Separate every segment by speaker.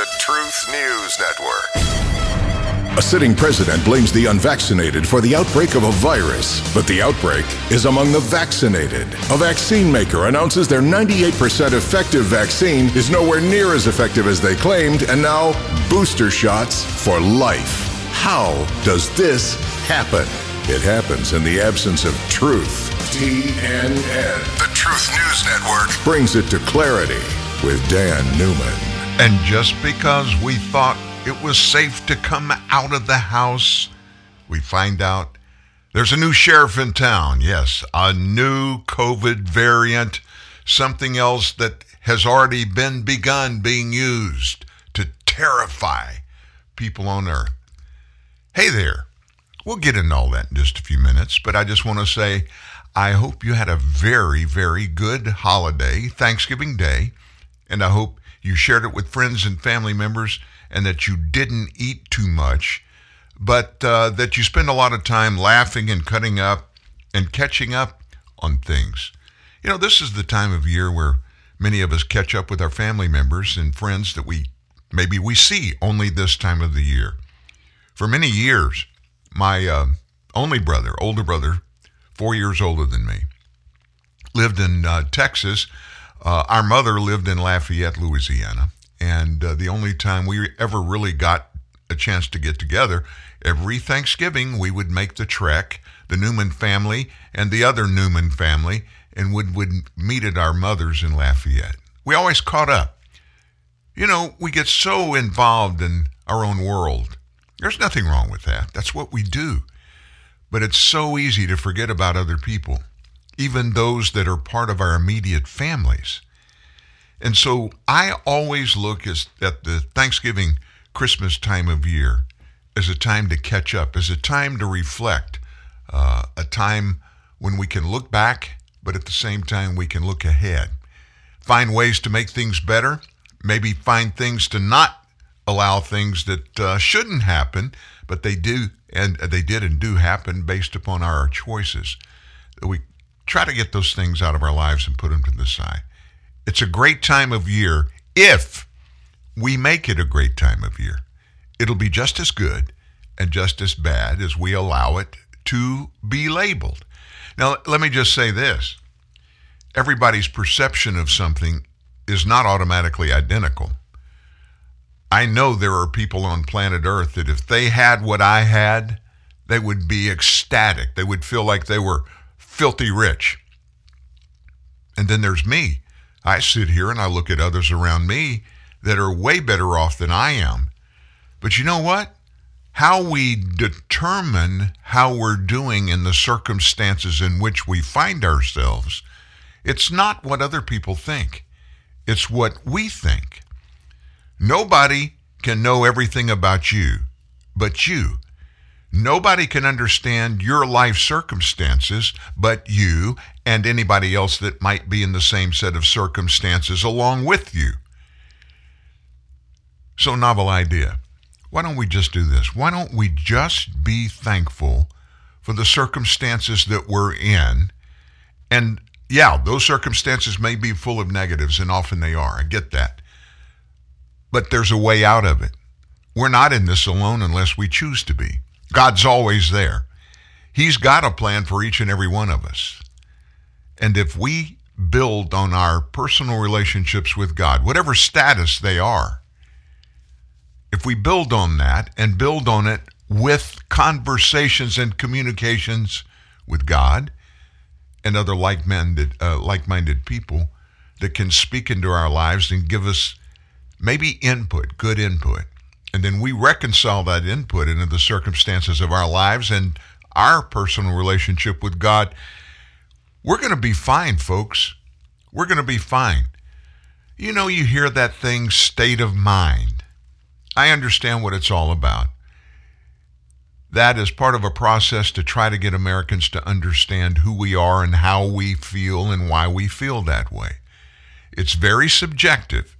Speaker 1: the Truth News Network.
Speaker 2: A sitting president blames the unvaccinated for the outbreak of a virus, but the outbreak is among the vaccinated. A vaccine maker announces their 98% effective vaccine is nowhere near as effective as they claimed, and now booster shots for life. How does this happen? It happens in the absence of truth. TNN.
Speaker 1: The Truth News Network.
Speaker 2: brings it to clarity with Dan Newman.
Speaker 3: And just because we thought it was safe to come out of the house, we find out there's a new sheriff in town. Yes, a new COVID variant, something else that has already been begun being used to terrify people on earth. Hey there. We'll get into all that in just a few minutes, but I just want to say I hope you had a very, very good holiday, Thanksgiving Day, and I hope you shared it with friends and family members and that you didn't eat too much, but uh, that you spend a lot of time laughing and cutting up and catching up on things. You know, this is the time of year where many of us catch up with our family members and friends that we maybe we see only this time of the year. For many years, my uh, only brother, older brother, four years older than me, lived in uh, Texas. Uh, our mother lived in Lafayette, Louisiana. And uh, the only time we ever really got a chance to get together, every Thanksgiving, we would make the trek, the Newman family and the other Newman family, and would, would meet at our mother's in Lafayette. We always caught up. You know, we get so involved in our own world. There's nothing wrong with that. That's what we do. But it's so easy to forget about other people, even those that are part of our immediate families. And so I always look as, at the Thanksgiving, Christmas time of year as a time to catch up, as a time to reflect, uh, a time when we can look back, but at the same time we can look ahead. Find ways to make things better, maybe find things to not allow things that uh, shouldn't happen, but they do, and they did and do happen based upon our choices. We try to get those things out of our lives and put them to the side. It's a great time of year if we make it a great time of year. It'll be just as good and just as bad as we allow it to be labeled. Now, let me just say this everybody's perception of something is not automatically identical. I know there are people on planet Earth that if they had what I had, they would be ecstatic. They would feel like they were filthy rich. And then there's me. I sit here and I look at others around me that are way better off than I am. But you know what? How we determine how we're doing in the circumstances in which we find ourselves, it's not what other people think. It's what we think. Nobody can know everything about you but you. Nobody can understand your life circumstances but you and anybody else that might be in the same set of circumstances along with you. So, novel idea. Why don't we just do this? Why don't we just be thankful for the circumstances that we're in? And yeah, those circumstances may be full of negatives, and often they are. I get that. But there's a way out of it. We're not in this alone unless we choose to be. God's always there. He's got a plan for each and every one of us. And if we build on our personal relationships with God, whatever status they are, if we build on that and build on it with conversations and communications with God and other like-minded, uh, like-minded people that can speak into our lives and give us maybe input, good input, and then we reconcile that input into the circumstances of our lives and our personal relationship with God, we're going to be fine, folks. We're going to be fine. You know, you hear that thing, state of mind. I understand what it's all about. That is part of a process to try to get Americans to understand who we are and how we feel and why we feel that way. It's very subjective,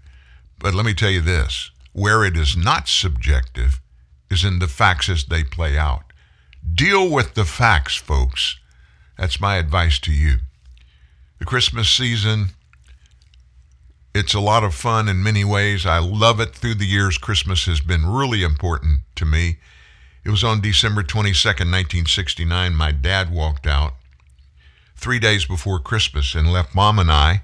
Speaker 3: but let me tell you this where it is not subjective is in the facts as they play out. Deal with the facts, folks. That's my advice to you. The Christmas season It's a lot of fun in many ways. I love it through the years. Christmas has been really important to me. It was on December 22nd, 1969. My dad walked out three days before Christmas and left mom and I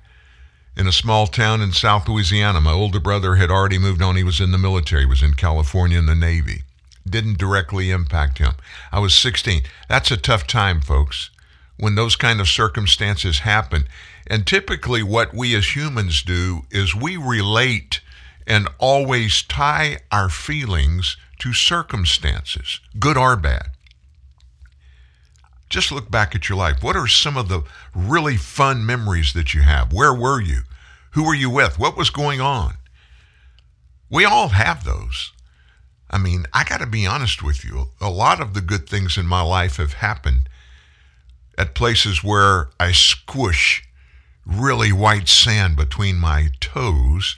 Speaker 3: in a small town in South Louisiana. My older brother had already moved on. He was in the military, he was in California in the Navy. Didn't directly impact him. I was 16. That's a tough time, folks, when those kind of circumstances happen. And typically, what we as humans do is we relate and always tie our feelings to circumstances, good or bad. Just look back at your life. What are some of the really fun memories that you have? Where were you? Who were you with? What was going on? We all have those. I mean, I got to be honest with you. A lot of the good things in my life have happened at places where I squish really white sand between my toes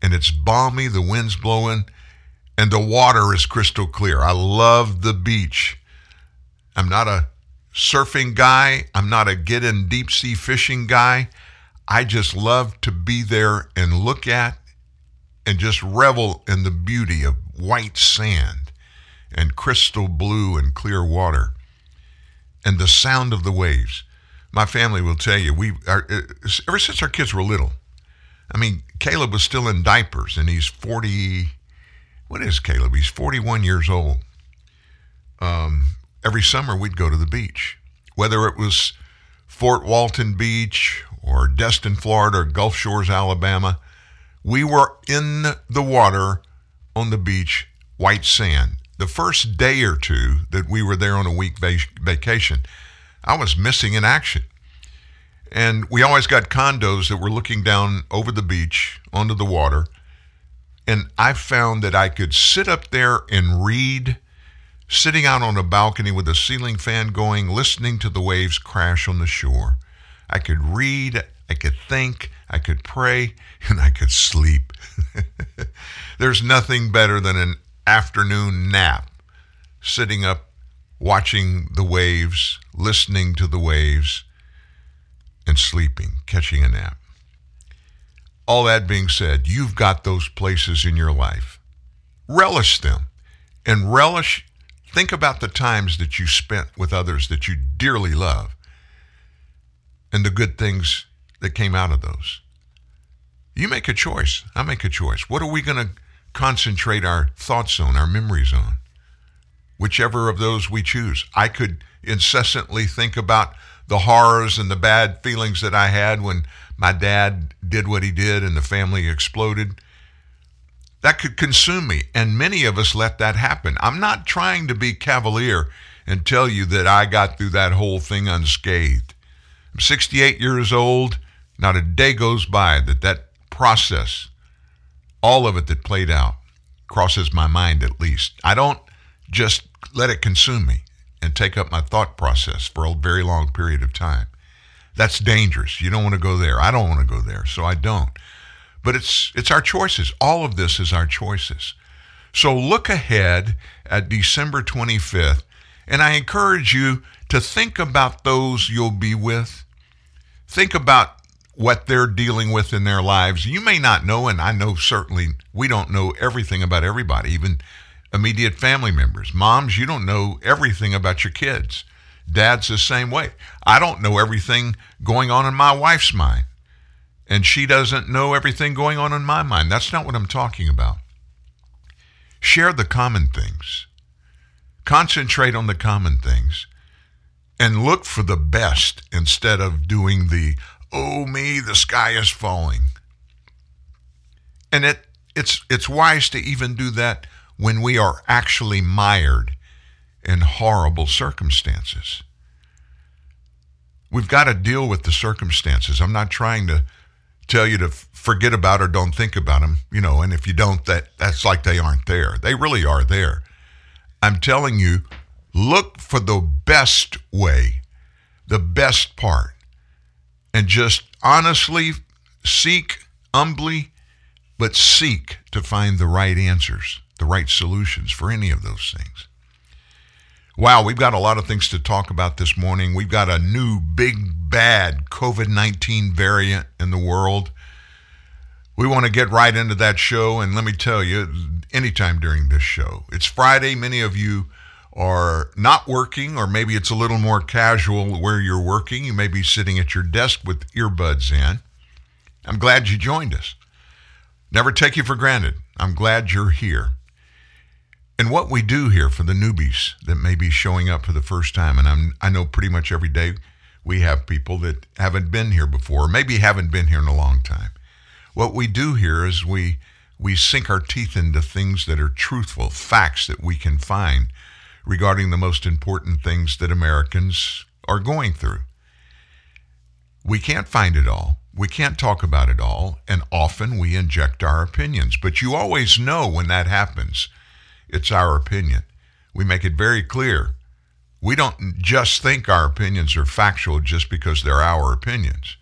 Speaker 3: and it's balmy, the wind's blowing, and the water is crystal clear. I love the beach. I'm not a surfing guy, I'm not a get in deep sea fishing guy. I just love to be there and look at and just revel in the beauty of white sand and crystal blue and clear water and the sound of the waves. My family will tell you, we are, ever since our kids were little, I mean, Caleb was still in diapers and he's 40, what is Caleb? He's 41 years old. Um, every summer we'd go to the beach, whether it was Fort Walton Beach or Destin, Florida or Gulf Shores, Alabama. We were in the water on the beach, white sand. The first day or two that we were there on a week vac- vacation, I was missing in action. And we always got condos that were looking down over the beach onto the water. And I found that I could sit up there and read, sitting out on a balcony with a ceiling fan going, listening to the waves crash on the shore. I could read, I could think, I could pray, and I could sleep. There's nothing better than an afternoon nap, sitting up, watching the waves, listening to the waves, and sleeping, catching a nap. All that being said, you've got those places in your life. Relish them and relish, think about the times that you spent with others that you dearly love and the good things that came out of those. You make a choice. I make a choice. What are we going to concentrate our thoughts on, our memories on? Whichever of those we choose. I could incessantly think about the horrors and the bad feelings that I had when my dad did what he did and the family exploded. That could consume me. And many of us let that happen. I'm not trying to be cavalier and tell you that I got through that whole thing unscathed. I'm 68 years old. Not a day goes by that that process, all of it that played out, crosses my mind at least. I don't just let it consume me and take up my thought process for a very long period of time. That's dangerous. You don't want to go there. I don't want to go there, so I don't. But it's it's our choices. All of this is our choices. So look ahead at December 25th, and I encourage you to think about those you'll be with. Think about what they're dealing with in their lives. You may not know, and I know certainly we don't know everything about everybody, even immediate family members. Moms, you don't know everything about your kids. Dad's the same way. I don't know everything going on in my wife's mind, and she doesn't know everything going on in my mind. That's not what I'm talking about. Share the common things, concentrate on the common things, and look for the best instead of doing the oh me, the sky is falling. And it it's it's wise to even do that when we are actually mired in horrible circumstances. We've got to deal with the circumstances. I'm not trying to tell you to forget about or don't think about them, you know, and if you don't that that's like they aren't there. They really are there. I'm telling you, look for the best way, the best part and just honestly seek, humbly, but seek to find the right answers, the right solutions for any of those things. Wow, we've got a lot of things to talk about this morning. We've got a new big bad COVID 19 variant in the world. We want to get right into that show, and let me tell you, anytime during this show, it's Friday. Many of you are not working, or maybe it's a little more casual where you're working. You may be sitting at your desk with earbuds in. I'm glad you joined us. Never take you for granted. I'm glad you're here. And what we do here for the newbies that may be showing up for the first time, and I'm, I know pretty much every day we have people that haven't been here before, maybe haven't been here in a long time. What we do here is we we sink our teeth into things that are truthful, facts that we can find regarding the most important things that Americans are going through. We can't find it all. We can't talk about it all, and often we inject our opinions. But you always know when that happens, it's our opinion. We make it very clear. We don't just think our opinions are factual just because they're our opinions.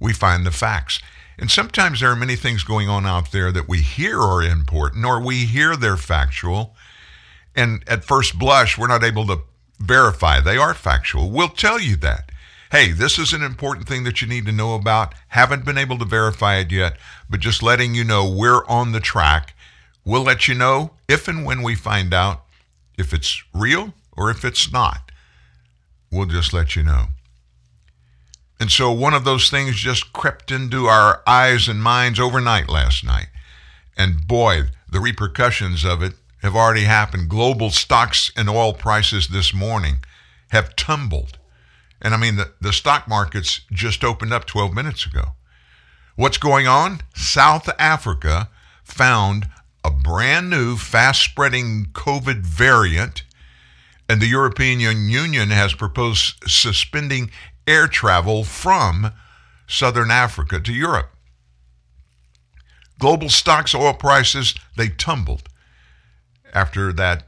Speaker 3: We find the facts. And sometimes there are many things going on out there that we hear are important or we hear they're factual. And at first blush, we're not able to verify they are factual. We'll tell you that hey, this is an important thing that you need to know about. Haven't been able to verify it yet, but just letting you know we're on the track. We'll let you know if and when we find out if it's real or if it's not. We'll just let you know. And so one of those things just crept into our eyes and minds overnight last night. And boy, the repercussions of it have already happened. Global stocks and oil prices this morning have tumbled. And I mean, the, the stock markets just opened up 12 minutes ago. What's going on? South Africa found a brand new, fast spreading COVID variant, and the European Union has proposed suspending air travel from Southern Africa to Europe. Global stocks, oil prices, they tumbled after that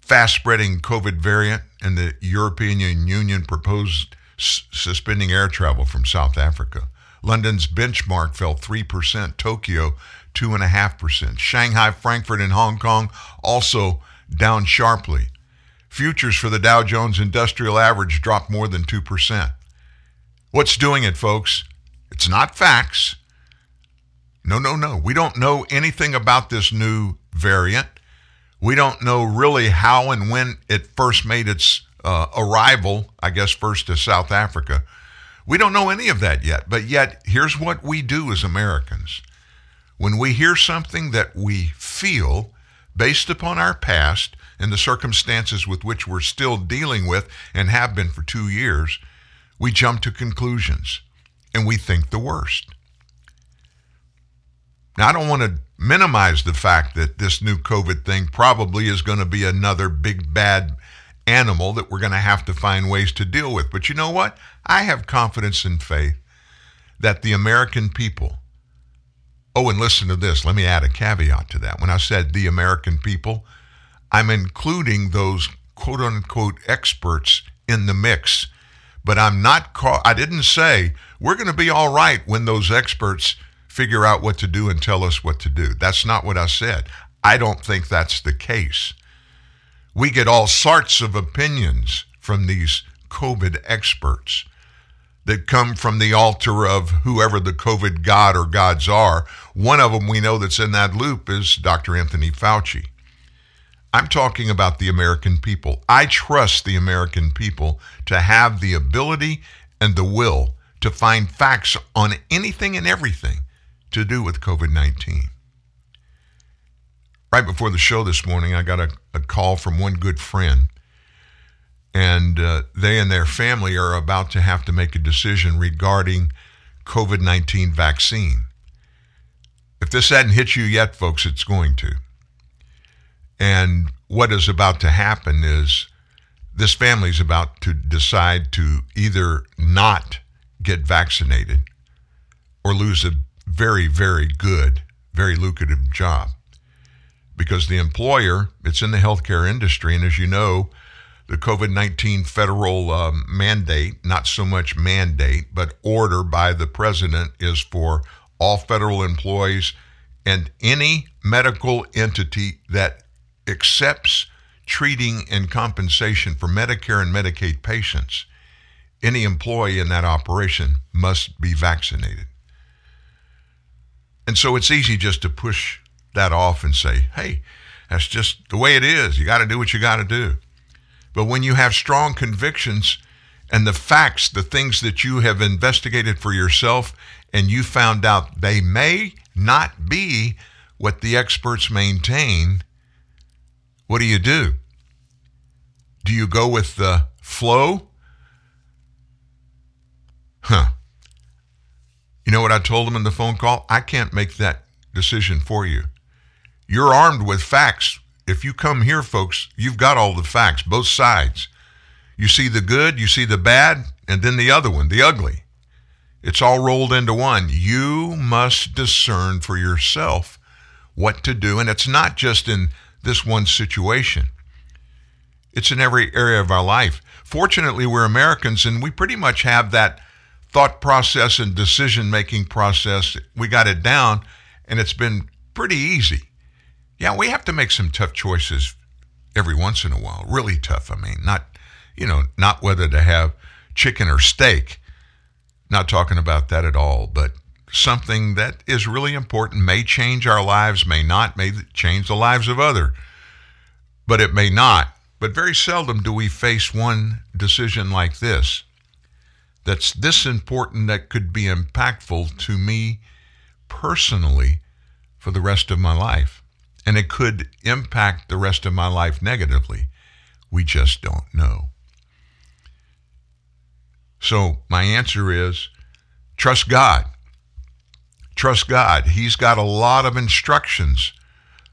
Speaker 3: fast spreading COVID variant and the European Union proposed s- suspending air travel from South Africa. London's benchmark fell 3%, Tokyo 2.5%. Shanghai, Frankfurt, and Hong Kong also down sharply. Futures for the Dow Jones Industrial Average dropped more than 2%. What's doing it, folks? It's not facts. No, no, no. We don't know anything about this new variant. We don't know really how and when it first made its uh, arrival, I guess, first to South Africa. We don't know any of that yet. But yet, here's what we do as Americans. When we hear something that we feel based upon our past and the circumstances with which we're still dealing with and have been for two years, we jump to conclusions and we think the worst. Now, I don't want to minimize the fact that this new COVID thing probably is going to be another big bad animal that we're going to have to find ways to deal with. But you know what? I have confidence and faith that the American people, oh, and listen to this, let me add a caveat to that. When I said the American people, I'm including those quote unquote experts in the mix. But I'm not, I didn't say we're going to be all right when those experts figure out what to do and tell us what to do. That's not what I said. I don't think that's the case. We get all sorts of opinions from these COVID experts that come from the altar of whoever the COVID God or gods are. One of them we know that's in that loop is Dr. Anthony Fauci. I'm talking about the American people. I trust the American people to have the ability and the will to find facts on anything and everything to do with COVID 19. Right before the show this morning, I got a, a call from one good friend, and uh, they and their family are about to have to make a decision regarding COVID 19 vaccine. If this hadn't hit you yet, folks, it's going to. And what is about to happen is this family is about to decide to either not get vaccinated or lose a very, very good, very lucrative job. Because the employer, it's in the healthcare industry, and as you know, the COVID 19 federal um, mandate, not so much mandate, but order by the president, is for all federal employees and any medical entity that accepts treating and compensation for Medicare and Medicaid patients. Any employee in that operation must be vaccinated. And so it's easy just to push that off and say, hey, that's just the way it is. You got to do what you got to do. But when you have strong convictions and the facts, the things that you have investigated for yourself, and you found out they may not be what the experts maintain, what do you do? Do you go with the flow? Huh. You know what I told him in the phone call? I can't make that decision for you. You're armed with facts. If you come here, folks, you've got all the facts, both sides. You see the good, you see the bad, and then the other one, the ugly. It's all rolled into one. You must discern for yourself what to do. And it's not just in this one situation, it's in every area of our life. Fortunately, we're Americans and we pretty much have that thought process and decision making process. We got it down and it's been pretty easy. Yeah, we have to make some tough choices every once in a while. Really tough. I mean, not, you know, not whether to have chicken or steak. Not talking about that at all, but something that is really important may change our lives, may not, may change the lives of other, but it may not. But very seldom do we face one decision like this that's this important that could be impactful to me personally for the rest of my life. And it could impact the rest of my life negatively. We just don't know. So, my answer is trust God. Trust God. He's got a lot of instructions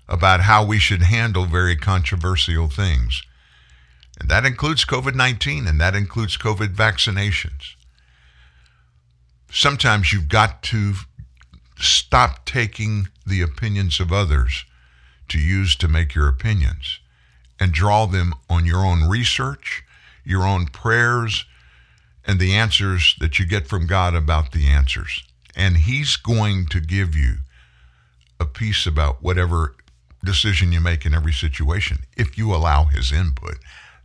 Speaker 3: about how we should handle very controversial things. And that includes COVID 19 and that includes COVID vaccinations. Sometimes you've got to stop taking the opinions of others to use to make your opinions and draw them on your own research, your own prayers, and the answers that you get from God about the answers. And He's going to give you a peace about whatever decision you make in every situation if you allow His input.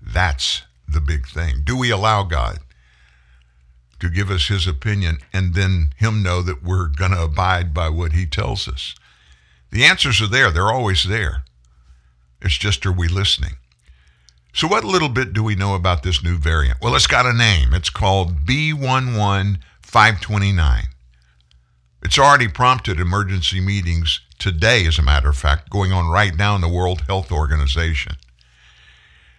Speaker 3: That's the big thing. Do we allow God to give us His opinion and then Him know that we're going to abide by what He tells us? The answers are there, they're always there. It's just are we listening? So, what little bit do we know about this new variant? Well, it's got a name. It's called B11529. It's already prompted emergency meetings today, as a matter of fact, going on right now in the World Health Organization.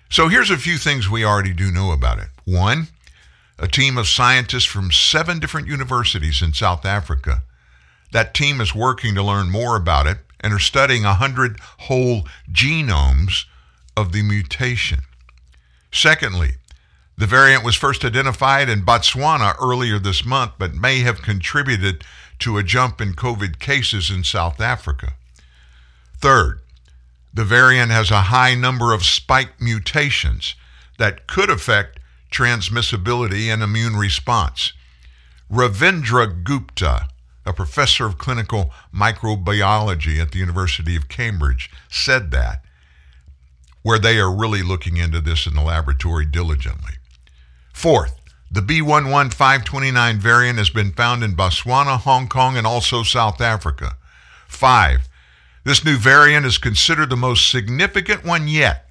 Speaker 3: So, here's a few things we already do know about it. One, a team of scientists from seven different universities in South Africa that team is working to learn more about it and are studying 100 whole genomes of the mutation. Secondly, the variant was first identified in Botswana earlier this month, but may have contributed to a jump in COVID cases in South Africa. Third, the variant has a high number of spike mutations that could affect transmissibility and immune response. Ravindra Gupta, a professor of clinical microbiology at the University of Cambridge, said that, where they are really looking into this in the laboratory diligently. Fourth, the B11529 variant has been found in Botswana, Hong Kong, and also South Africa. Five, this new variant is considered the most significant one yet,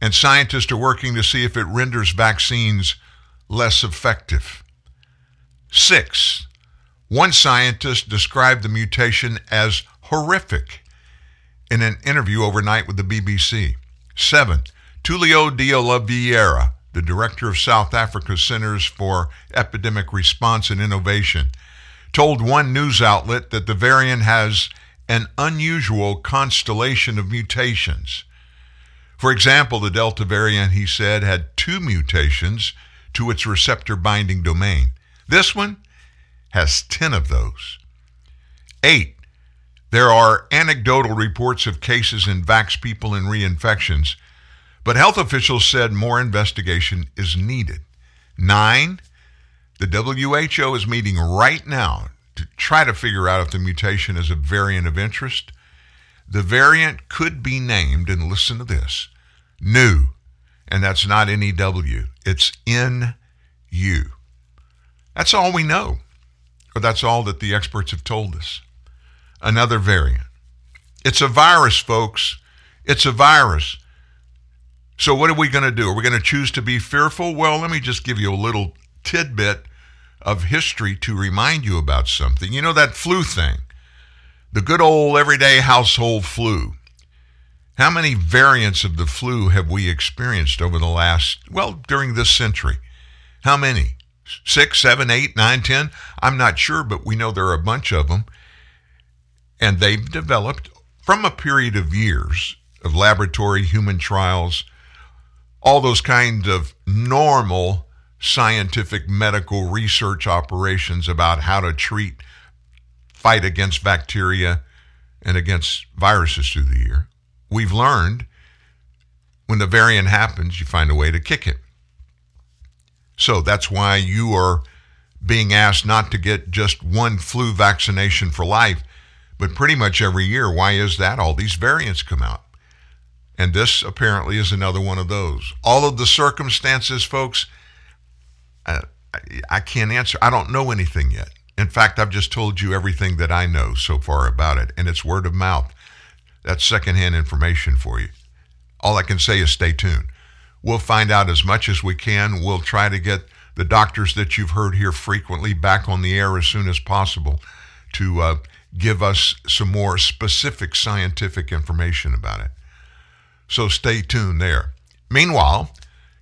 Speaker 3: and scientists are working to see if it renders vaccines less effective. Six, one scientist described the mutation as horrific in an interview overnight with the BBC. Seven, Tulio de Oliveira, the director of South Africa's Centers for Epidemic Response and Innovation, told one news outlet that the variant has an unusual constellation of mutations. For example, the Delta variant, he said, had two mutations to its receptor binding domain. This one has 10 of those. Eight, there are anecdotal reports of cases in vax people and reinfections, but health officials said more investigation is needed. Nine, the WHO is meeting right now to try to figure out if the mutation is a variant of interest. The variant could be named, and listen to this, new, and that's not NEW, it's NU. That's all we know. But that's all that the experts have told us. another variant. It's a virus, folks. It's a virus. So, what are we going to do? Are we going to choose to be fearful? Well, let me just give you a little tidbit of history to remind you about something. You know that flu thing, the good old everyday household flu. How many variants of the flu have we experienced over the last, well, during this century? How many? Six, seven, eight, nine, ten? I'm not sure, but we know there are a bunch of them. And they've developed from a period of years of laboratory human trials, all those kinds of normal scientific medical research operations about how to treat, fight against bacteria and against viruses through the year. We've learned when the variant happens, you find a way to kick it. So that's why you are being asked not to get just one flu vaccination for life, but pretty much every year. Why is that? All these variants come out. And this apparently is another one of those. All of the circumstances, folks, uh, I can't answer. I don't know anything yet. In fact, I've just told you everything that I know so far about it, and it's word of mouth. That's secondhand information for you. All I can say is stay tuned. We'll find out as much as we can. We'll try to get the doctors that you've heard here frequently back on the air as soon as possible to uh, give us some more specific scientific information about it. So stay tuned there. Meanwhile,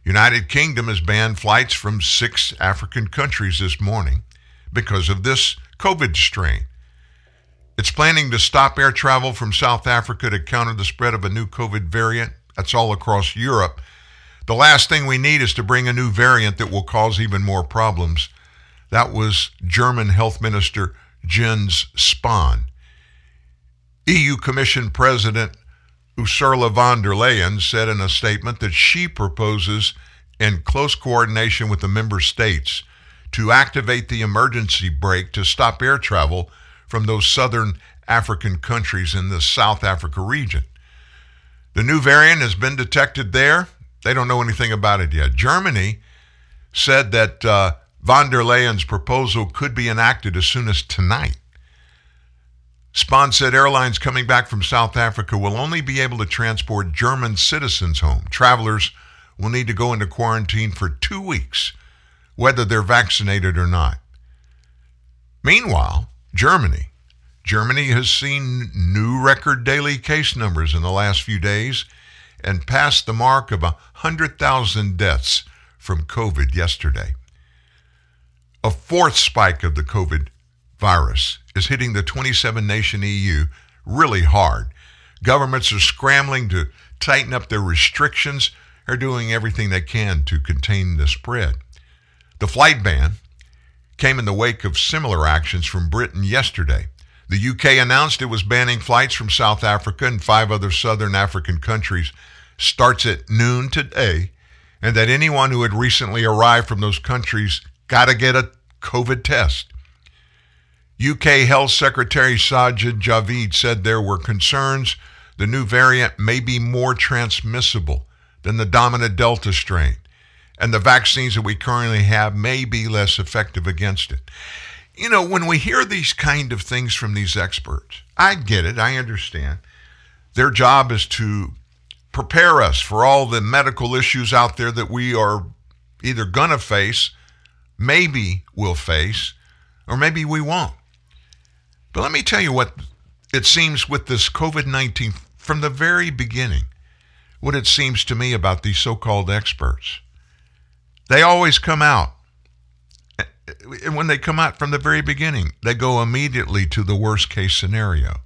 Speaker 3: United Kingdom has banned flights from six African countries this morning because of this COVID strain. It's planning to stop air travel from South Africa to counter the spread of a new COVID variant. That's all across Europe. The last thing we need is to bring a new variant that will cause even more problems. That was German Health Minister Jens Spahn. EU Commission President Ursula von der Leyen said in a statement that she proposes, in close coordination with the member states, to activate the emergency brake to stop air travel from those southern African countries in the South Africa region. The new variant has been detected there. They don't know anything about it yet. Germany said that uh, von der Leyen's proposal could be enacted as soon as tonight. Spahn said airlines coming back from South Africa will only be able to transport German citizens home. Travelers will need to go into quarantine for two weeks, whether they're vaccinated or not. Meanwhile, Germany. Germany has seen new record daily case numbers in the last few days and passed the mark of 100,000 deaths from COVID yesterday. A fourth spike of the COVID virus is hitting the 27 nation EU really hard. Governments are scrambling to tighten up their restrictions, are doing everything they can to contain the spread. The flight ban came in the wake of similar actions from Britain yesterday. The UK announced it was banning flights from South Africa and five other southern African countries starts at noon today, and that anyone who had recently arrived from those countries got to get a COVID test. UK Health Secretary Sajid Javid said there were concerns the new variant may be more transmissible than the dominant Delta strain, and the vaccines that we currently have may be less effective against it. You know, when we hear these kind of things from these experts, I get it, I understand. Their job is to prepare us for all the medical issues out there that we are either going to face, maybe we'll face, or maybe we won't. But let me tell you what it seems with this COVID 19 from the very beginning, what it seems to me about these so called experts. They always come out. And when they come out from the very beginning, they go immediately to the worst case scenario.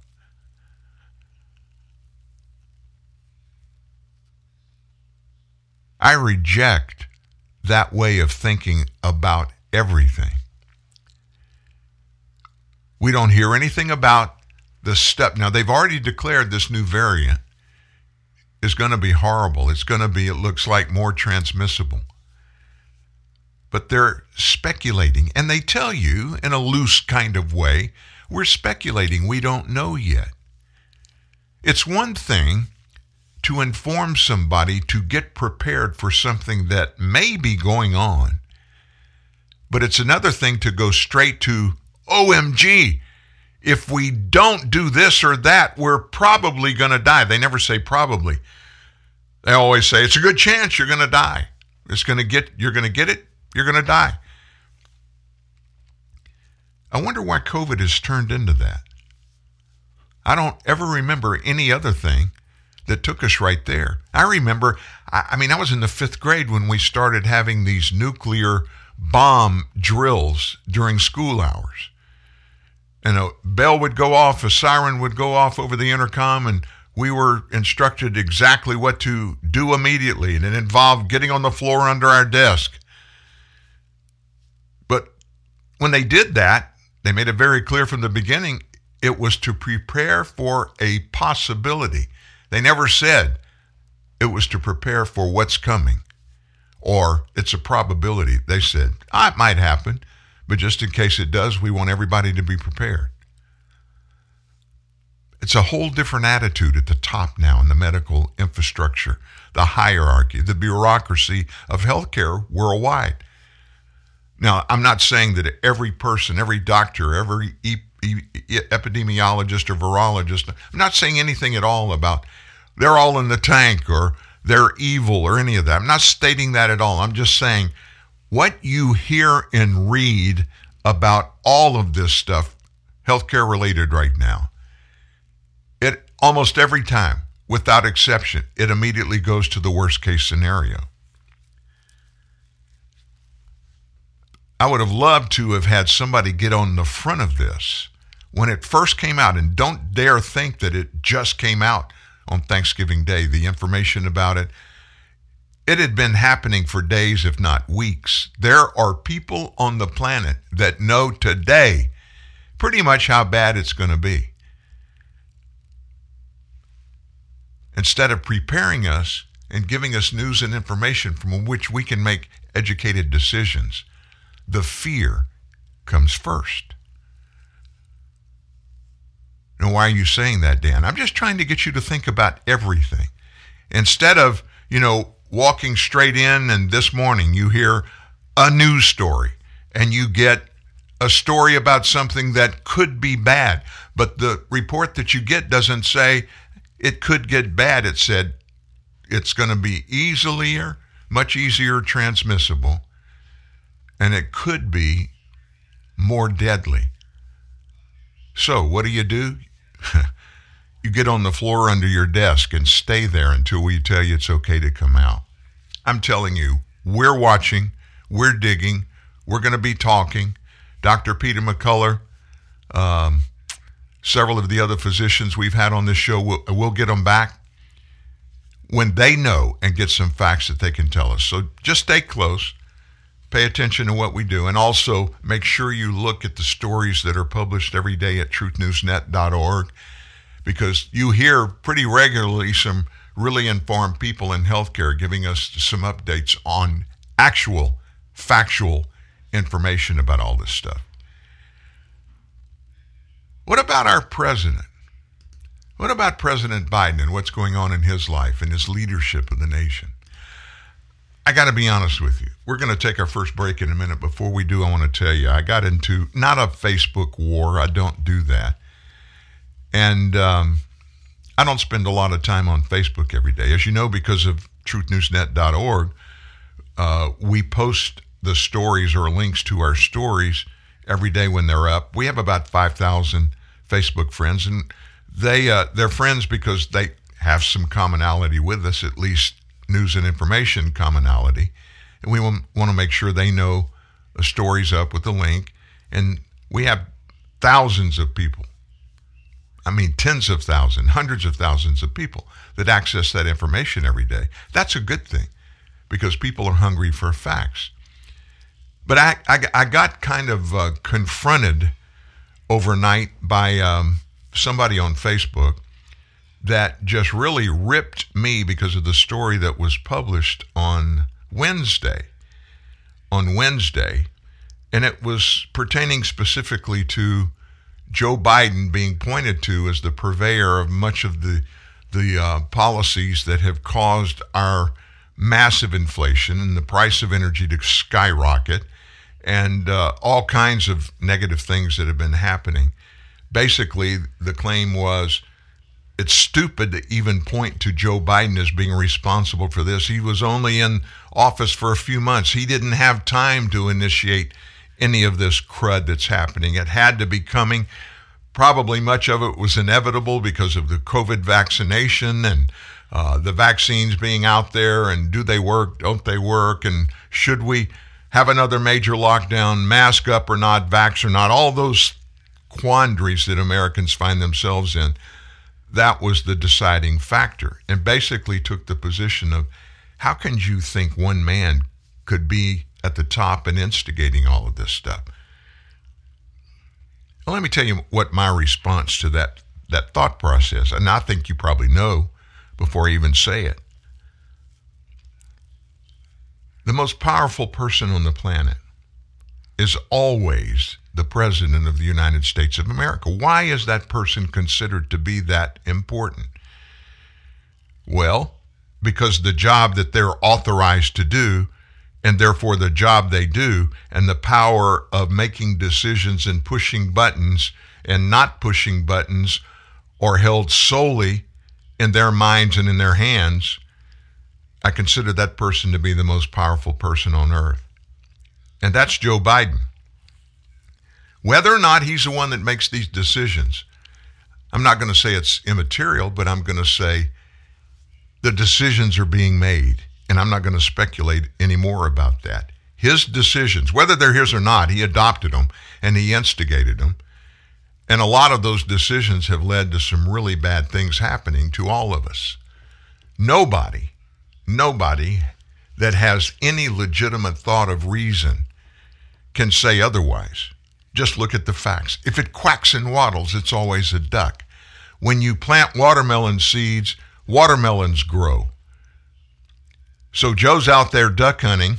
Speaker 3: I reject that way of thinking about everything. We don't hear anything about the step. Now, they've already declared this new variant is going to be horrible. It's going to be, it looks like, more transmissible. But they're speculating, and they tell you in a loose kind of way, we're speculating. We don't know yet. It's one thing to inform somebody to get prepared for something that may be going on, but it's another thing to go straight to OMG, if we don't do this or that, we're probably going to die. They never say probably. They always say it's a good chance you're going to die. It's going to get you're going to get it, you're going to die. I wonder why COVID has turned into that. I don't ever remember any other thing that took us right there. I remember, I, mean, I was in the fifth grade when we started having these nuclear bomb drills during school hours. And a bell would go off, a siren would go off over the intercom, and we were instructed exactly what to do immediately. And it involved getting on the floor under our desk. But when they did that, they made it very clear from the beginning it was to prepare for a possibility. They never said it was to prepare for what's coming or it's a probability. They said, ah, it might happen, but just in case it does, we want everybody to be prepared. It's a whole different attitude at the top now in the medical infrastructure, the hierarchy, the bureaucracy of healthcare worldwide. Now, I'm not saying that every person, every doctor, every epidemiologist or virologist, I'm not saying anything at all about they're all in the tank or they're evil or any of that. I'm not stating that at all. I'm just saying what you hear and read about all of this stuff, healthcare related right now, it almost every time, without exception, it immediately goes to the worst case scenario. I would have loved to have had somebody get on the front of this when it first came out. And don't dare think that it just came out on Thanksgiving Day. The information about it, it had been happening for days, if not weeks. There are people on the planet that know today pretty much how bad it's going to be. Instead of preparing us and giving us news and information from which we can make educated decisions, the fear comes first. And why are you saying that, Dan? I'm just trying to get you to think about everything. Instead of, you know, walking straight in and this morning you hear a news story and you get a story about something that could be bad, but the report that you get doesn't say it could get bad. It said it's going to be easier, much easier transmissible, and it could be more deadly. So, what do you do? you get on the floor under your desk and stay there until we tell you it's okay to come out. I'm telling you, we're watching, we're digging, we're going to be talking. Dr. Peter McCullough, um, several of the other physicians we've had on this show, we'll, we'll get them back when they know and get some facts that they can tell us. So just stay close, pay attention to what we do, and also make sure you look at the stories that are published every day at truthnewsnet.org because you hear pretty regularly some really informed people in healthcare giving us some updates on actual factual information about all this stuff. What about our president? What about President Biden and what's going on in his life and his leadership of the nation? I got to be honest with you. We're going to take our first break in a minute. Before we do, I want to tell you I got into not a Facebook war. I don't do that. And um, I don't spend a lot of time on Facebook every day. As you know, because of truthnewsnet.org, uh, we post the stories or links to our stories every day when they're up. We have about 5,000 Facebook friends, and they uh, they're friends because they have some commonality with us, at least news and information commonality. And we want to make sure they know a story's up with the link. And we have thousands of people. I mean, tens of thousands, hundreds of thousands of people that access that information every day. That's a good thing because people are hungry for facts. But I, I, I got kind of uh, confronted overnight by um, somebody on Facebook that just really ripped me because of the story that was published on Wednesday. On Wednesday, and it was pertaining specifically to Joe Biden being pointed to as the purveyor of much of the the uh, policies that have caused our massive inflation and the price of energy to skyrocket and uh, all kinds of negative things that have been happening basically the claim was it's stupid to even point to Joe Biden as being responsible for this. He was only in office for a few months. He didn't have time to initiate any of this crud that's happening. It had to be coming. Probably much of it was inevitable because of the COVID vaccination and uh, the vaccines being out there and do they work, don't they work, and should we have another major lockdown, mask up or not, vax or not, all those quandaries that Americans find themselves in that was the deciding factor and basically took the position of how can you think one man could be at the top and instigating all of this stuff? Well, let me tell you what my response to that, that thought process, and I think you probably know before I even say it. The most powerful person on the planet is always the President of the United States of America. Why is that person considered to be that important? Well, because the job that they're authorized to do, and therefore the job they do, and the power of making decisions and pushing buttons and not pushing buttons are held solely in their minds and in their hands. I consider that person to be the most powerful person on earth. And that's Joe Biden. Whether or not he's the one that makes these decisions, I'm not going to say it's immaterial, but I'm going to say the decisions are being made. And I'm not going to speculate anymore about that. His decisions, whether they're his or not, he adopted them and he instigated them. And a lot of those decisions have led to some really bad things happening to all of us. Nobody, nobody that has any legitimate thought of reason can say otherwise. Just look at the facts. If it quacks and waddles, it's always a duck. When you plant watermelon seeds, watermelons grow. So Joe's out there duck hunting,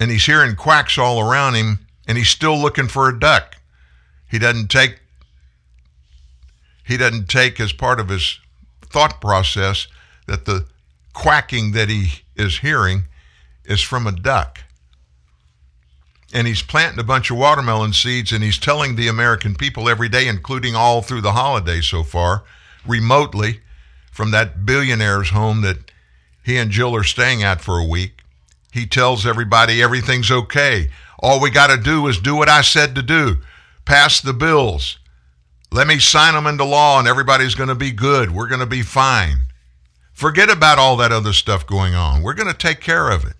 Speaker 3: and he's hearing quacks all around him, and he's still looking for a duck. He doesn't take he doesn't take as part of his thought process that the quacking that he is hearing is from a duck and he's planting a bunch of watermelon seeds and he's telling the American people every day, including all through the holidays so far, remotely from that billionaire's home that he and Jill are staying at for a week. He tells everybody everything's okay. All we got to do is do what I said to do pass the bills. Let me sign them into law and everybody's going to be good. We're going to be fine. Forget about all that other stuff going on. We're going to take care of it.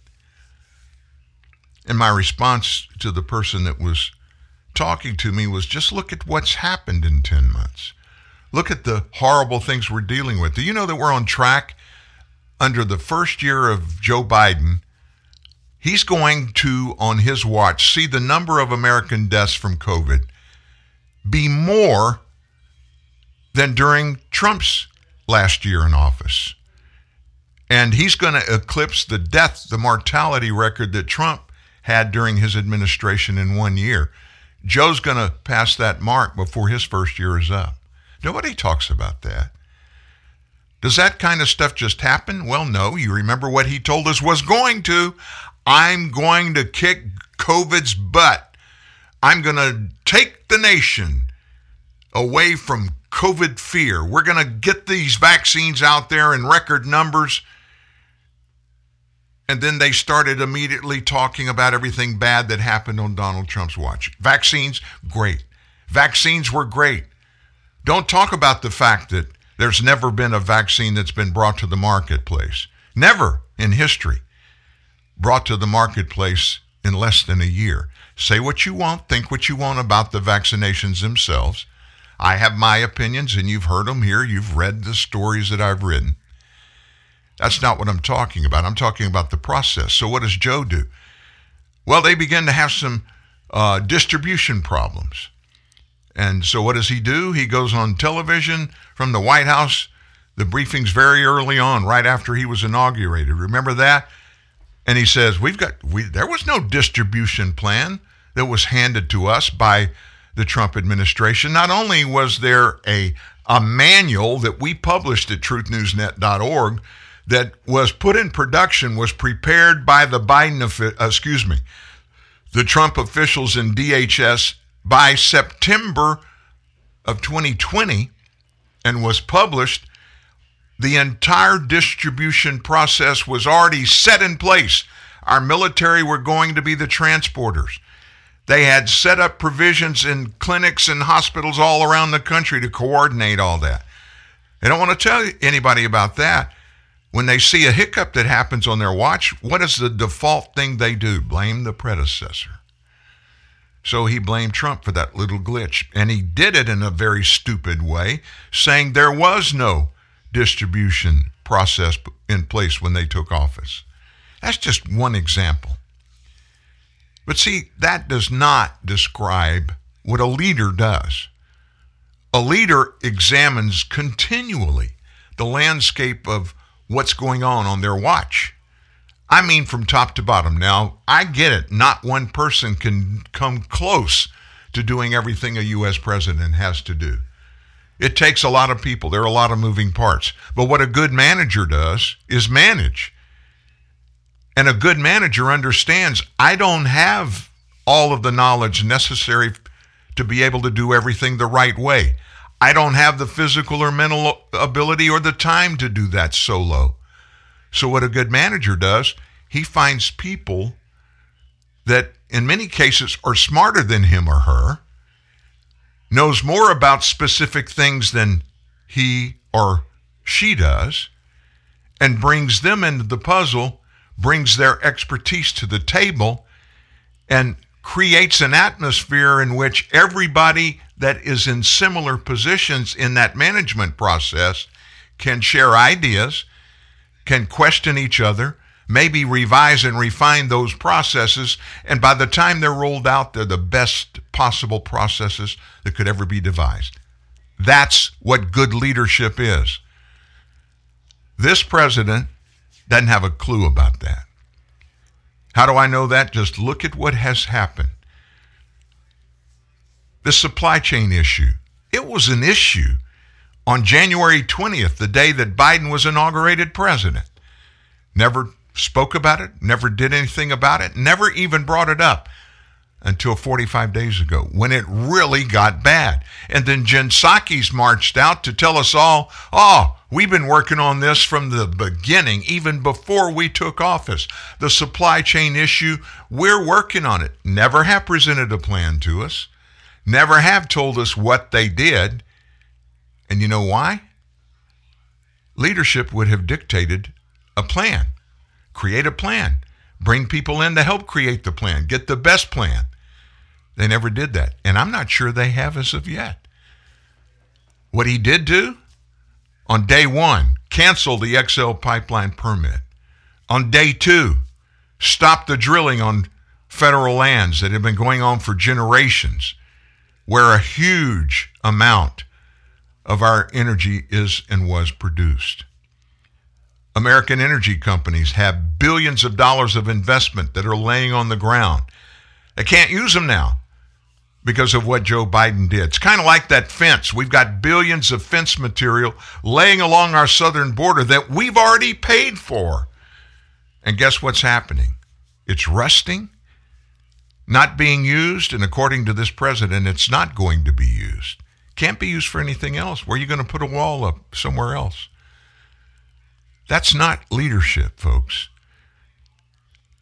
Speaker 3: And my response to the person that was talking to me was just look at what's happened in 10 months. Look at the horrible things we're dealing with. Do you know that we're on track under the first year of Joe Biden? He's going to, on his watch, see the number of American deaths from COVID be more than during Trump's last year in office. And he's going to eclipse the death, the mortality record that Trump had during his administration in one year. Joe's going to pass that mark before his first year is up. Nobody talks about that. Does that kind of stuff just happen? Well, no. You remember what he told us was going to. I'm going to kick COVID's butt. I'm going to take the nation away from COVID fear. We're going to get these vaccines out there in record numbers and then they started immediately talking about everything bad that happened on Donald Trump's watch. Vaccines, great. Vaccines were great. Don't talk about the fact that there's never been a vaccine that's been brought to the marketplace. Never in history brought to the marketplace in less than a year. Say what you want, think what you want about the vaccinations themselves. I have my opinions, and you've heard them here. You've read the stories that I've written. That's not what I'm talking about. I'm talking about the process. So, what does Joe do? Well, they begin to have some uh, distribution problems. And so, what does he do? He goes on television from the White House. The briefing's very early on, right after he was inaugurated. Remember that? And he says, "We've got we, there was no distribution plan that was handed to us by the Trump administration. Not only was there a a manual that we published at truthnewsnet.org that was put in production was prepared by the Biden, uh, excuse me, the Trump officials in DHS by September of 2020 and was published, the entire distribution process was already set in place. Our military were going to be the transporters. They had set up provisions in clinics and hospitals all around the country to coordinate all that. They don't want to tell anybody about that. When they see a hiccup that happens on their watch, what is the default thing they do? Blame the predecessor. So he blamed Trump for that little glitch. And he did it in a very stupid way, saying there was no distribution process in place when they took office. That's just one example. But see, that does not describe what a leader does. A leader examines continually the landscape of what's going on on their watch. I mean, from top to bottom. Now, I get it. Not one person can come close to doing everything a U.S. president has to do. It takes a lot of people. There are a lot of moving parts. But what a good manager does is manage. And a good manager understands I don't have all of the knowledge necessary to be able to do everything the right way. I don't have the physical or mental ability or the time to do that solo. So, what a good manager does, he finds people that in many cases are smarter than him or her, knows more about specific things than he or she does, and brings them into the puzzle, brings their expertise to the table, and creates an atmosphere in which everybody that is in similar positions in that management process can share ideas, can question each other, maybe revise and refine those processes, and by the time they're rolled out, they're the best possible processes that could ever be devised. That's what good leadership is. This president doesn't have a clue about that. How do I know that? Just look at what has happened. The supply chain issue. It was an issue on January 20th, the day that Biden was inaugurated president. Never spoke about it, never did anything about it, never even brought it up until 45 days ago when it really got bad. And then Jen Psaki's marched out to tell us all, oh, we've been working on this from the beginning, even before we took office. The supply chain issue, we're working on it. Never have presented a plan to us, never have told us what they did. And you know why? Leadership would have dictated a plan. Create a plan. Bring people in to help create the plan. Get the best plan. They never did that. And I'm not sure they have as of yet. What he did do on day one, cancel the XL pipeline permit. On day two, stop the drilling on federal lands that have been going on for generations, where a huge amount of our energy is and was produced. American energy companies have billions of dollars of investment that are laying on the ground. They can't use them now because of what Joe Biden did. It's kind of like that fence. We've got billions of fence material laying along our southern border that we've already paid for. And guess what's happening? It's rusting, not being used, and according to this president, it's not going to be used. Can't be used for anything else. Where are you going to put a wall up somewhere else? That's not leadership, folks.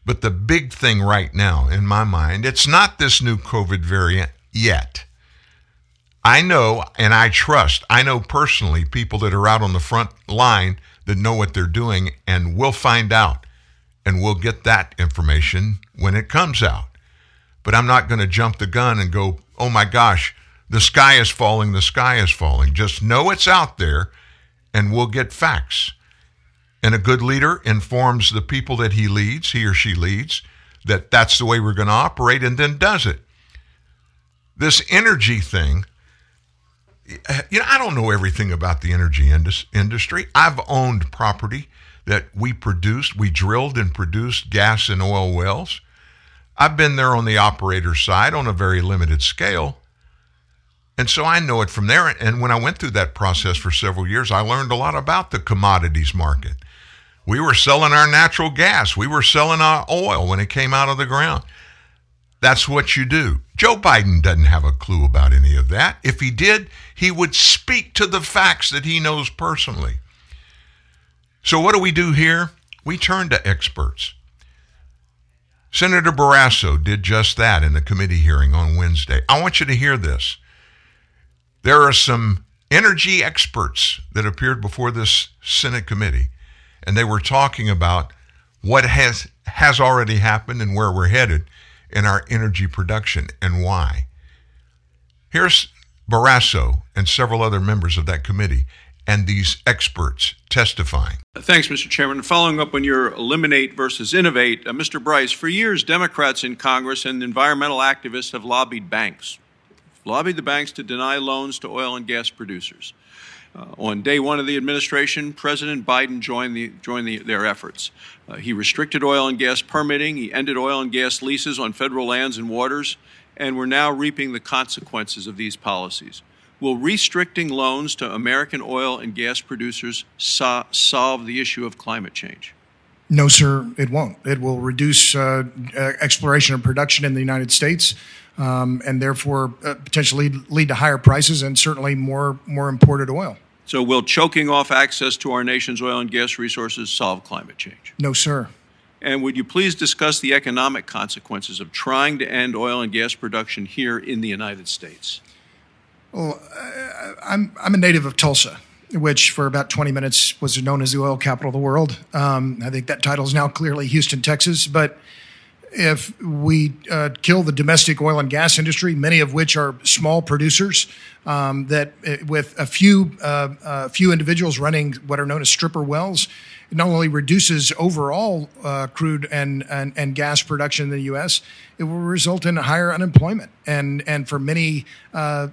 Speaker 3: But the big thing right now, in my mind, it's not this new COVID variant yet. I know and I trust, I know personally people that are out on the front line that know what they're doing, and we'll find out and we'll get that information when it comes out. But I'm not going to jump the gun and go, oh my gosh, the sky is falling, the sky is falling. Just know it's out there and we'll get facts. And a good leader informs the people that he leads, he or she leads, that that's the way we're going to operate and then does it. This energy thing, you know, I don't know everything about the energy indus- industry. I've owned property that we produced, we drilled and produced gas and oil wells. I've been there on the operator side on a very limited scale. And so I know it from there. And when I went through that process for several years, I learned a lot about the commodities market. We were selling our natural gas. We were selling our oil when it came out of the ground. that's what you do. Joe Biden doesn't have a clue about any of that. If he did, he would speak to the facts that he knows personally. So, what do we do here? We turn to experts. Senator Barrasso did just that in the committee hearing on Wednesday. I want you to hear this. There are some energy experts that appeared before this Senate committee, and they were talking about what has has already happened and where we're headed in our energy production and why. Here's Barrasso and several other members of that committee and these experts testifying.
Speaker 4: Thanks, Mr. Chairman. Following up on your eliminate versus innovate, uh, Mr. Bryce, for years, Democrats in Congress and environmental activists have lobbied banks, lobbied the banks to deny loans to oil and gas producers. Uh, on day one of the administration, President Biden joined, the, joined the, their efforts. Uh, he restricted oil and gas permitting, he ended oil and gas leases on federal lands and waters, and we're now reaping the consequences of these policies. Will restricting loans to American oil and gas producers so- solve the issue of climate change?
Speaker 5: No, sir, it won't. It will reduce uh, exploration and production in the United States. Um, and therefore uh, potentially lead to higher prices and certainly more more imported oil.
Speaker 4: So, will choking off access to our nation's oil and gas resources solve climate change?
Speaker 5: No, sir.
Speaker 4: And would you please discuss the economic consequences of trying to end oil and gas production here in the United States?
Speaker 5: Well, I'm, I'm a native of Tulsa, which for about 20 minutes was known as the oil capital of the world. Um, I think that title is now clearly Houston, Texas. But if we uh, kill the domestic oil and gas industry, many of which are small producers, um, that uh, with a few uh, uh, few individuals running what are known as stripper wells, it not only reduces overall uh, crude and, and, and gas production in the U.S., it will result in higher unemployment. And and for many uh,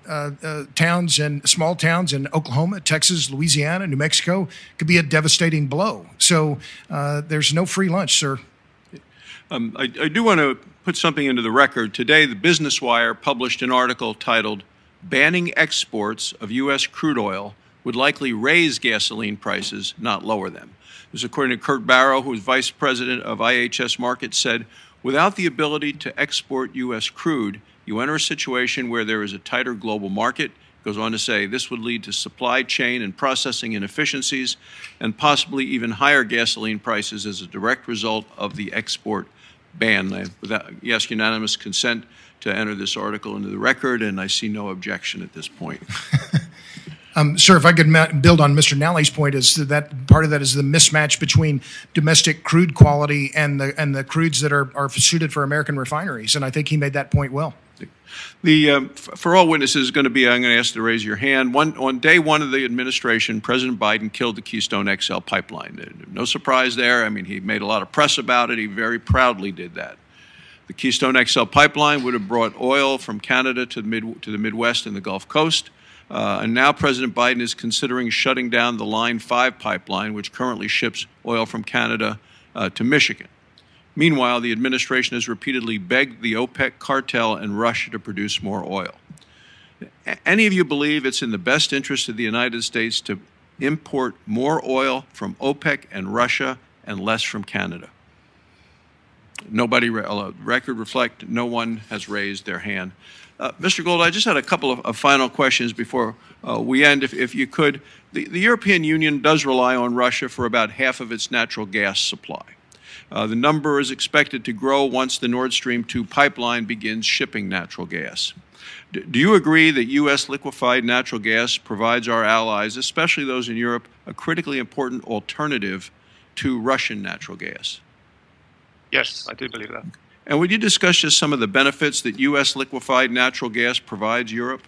Speaker 5: towns and small towns in Oklahoma, Texas, Louisiana, New Mexico, could be a devastating blow. So there's no free lunch, sir.
Speaker 4: Um, I, I do want to put something into the record. Today, the Business Wire published an article titled Banning Exports of U.S. Crude Oil Would Likely Raise Gasoline Prices, Not Lower Them. According to Kurt Barrow, who is vice president of IHS Markit, said, Without the ability to export U.S. crude, you enter a situation where there is a tighter global market. Goes on to say this would lead to supply chain and processing inefficiencies and possibly even higher gasoline prices as a direct result of the export ban. I ask unanimous consent to enter this article into the record, and I see no objection at this point.
Speaker 5: Um, sir, if I could ma- build on Mr. Nally's point, is that part of that is the mismatch between domestic crude quality and the and the crudes that are, are suited for American refineries, and I think he made that point well.
Speaker 4: The um, for all witnesses is going to be I'm going to ask to raise your hand. One on day one of the administration, President Biden killed the Keystone XL pipeline. No surprise there. I mean, he made a lot of press about it. He very proudly did that. The Keystone XL pipeline would have brought oil from Canada to the mid to the Midwest and the Gulf Coast. Uh, and now President Biden is considering shutting down the Line 5 pipeline, which currently ships oil from Canada uh, to Michigan. Meanwhile, the administration has repeatedly begged the OPEC cartel and Russia to produce more oil. Any of you believe it's in the best interest of the United States to import more oil from OPEC and Russia and less from Canada? Nobody, uh, record reflect, no one has raised their hand. Uh, Mr. Gold, I just had a couple of, of final questions before uh, we end, if, if you could. The, the European Union does rely on Russia for about half of its natural gas supply. Uh, the number is expected to grow once the Nord Stream 2 pipeline begins shipping natural gas. D- do you agree that U.S. liquefied natural gas provides our allies, especially those in Europe, a critically important alternative to Russian natural gas?
Speaker 6: Yes, I do believe that.
Speaker 4: And would you discuss just some of the benefits that U.S. liquefied natural gas provides Europe?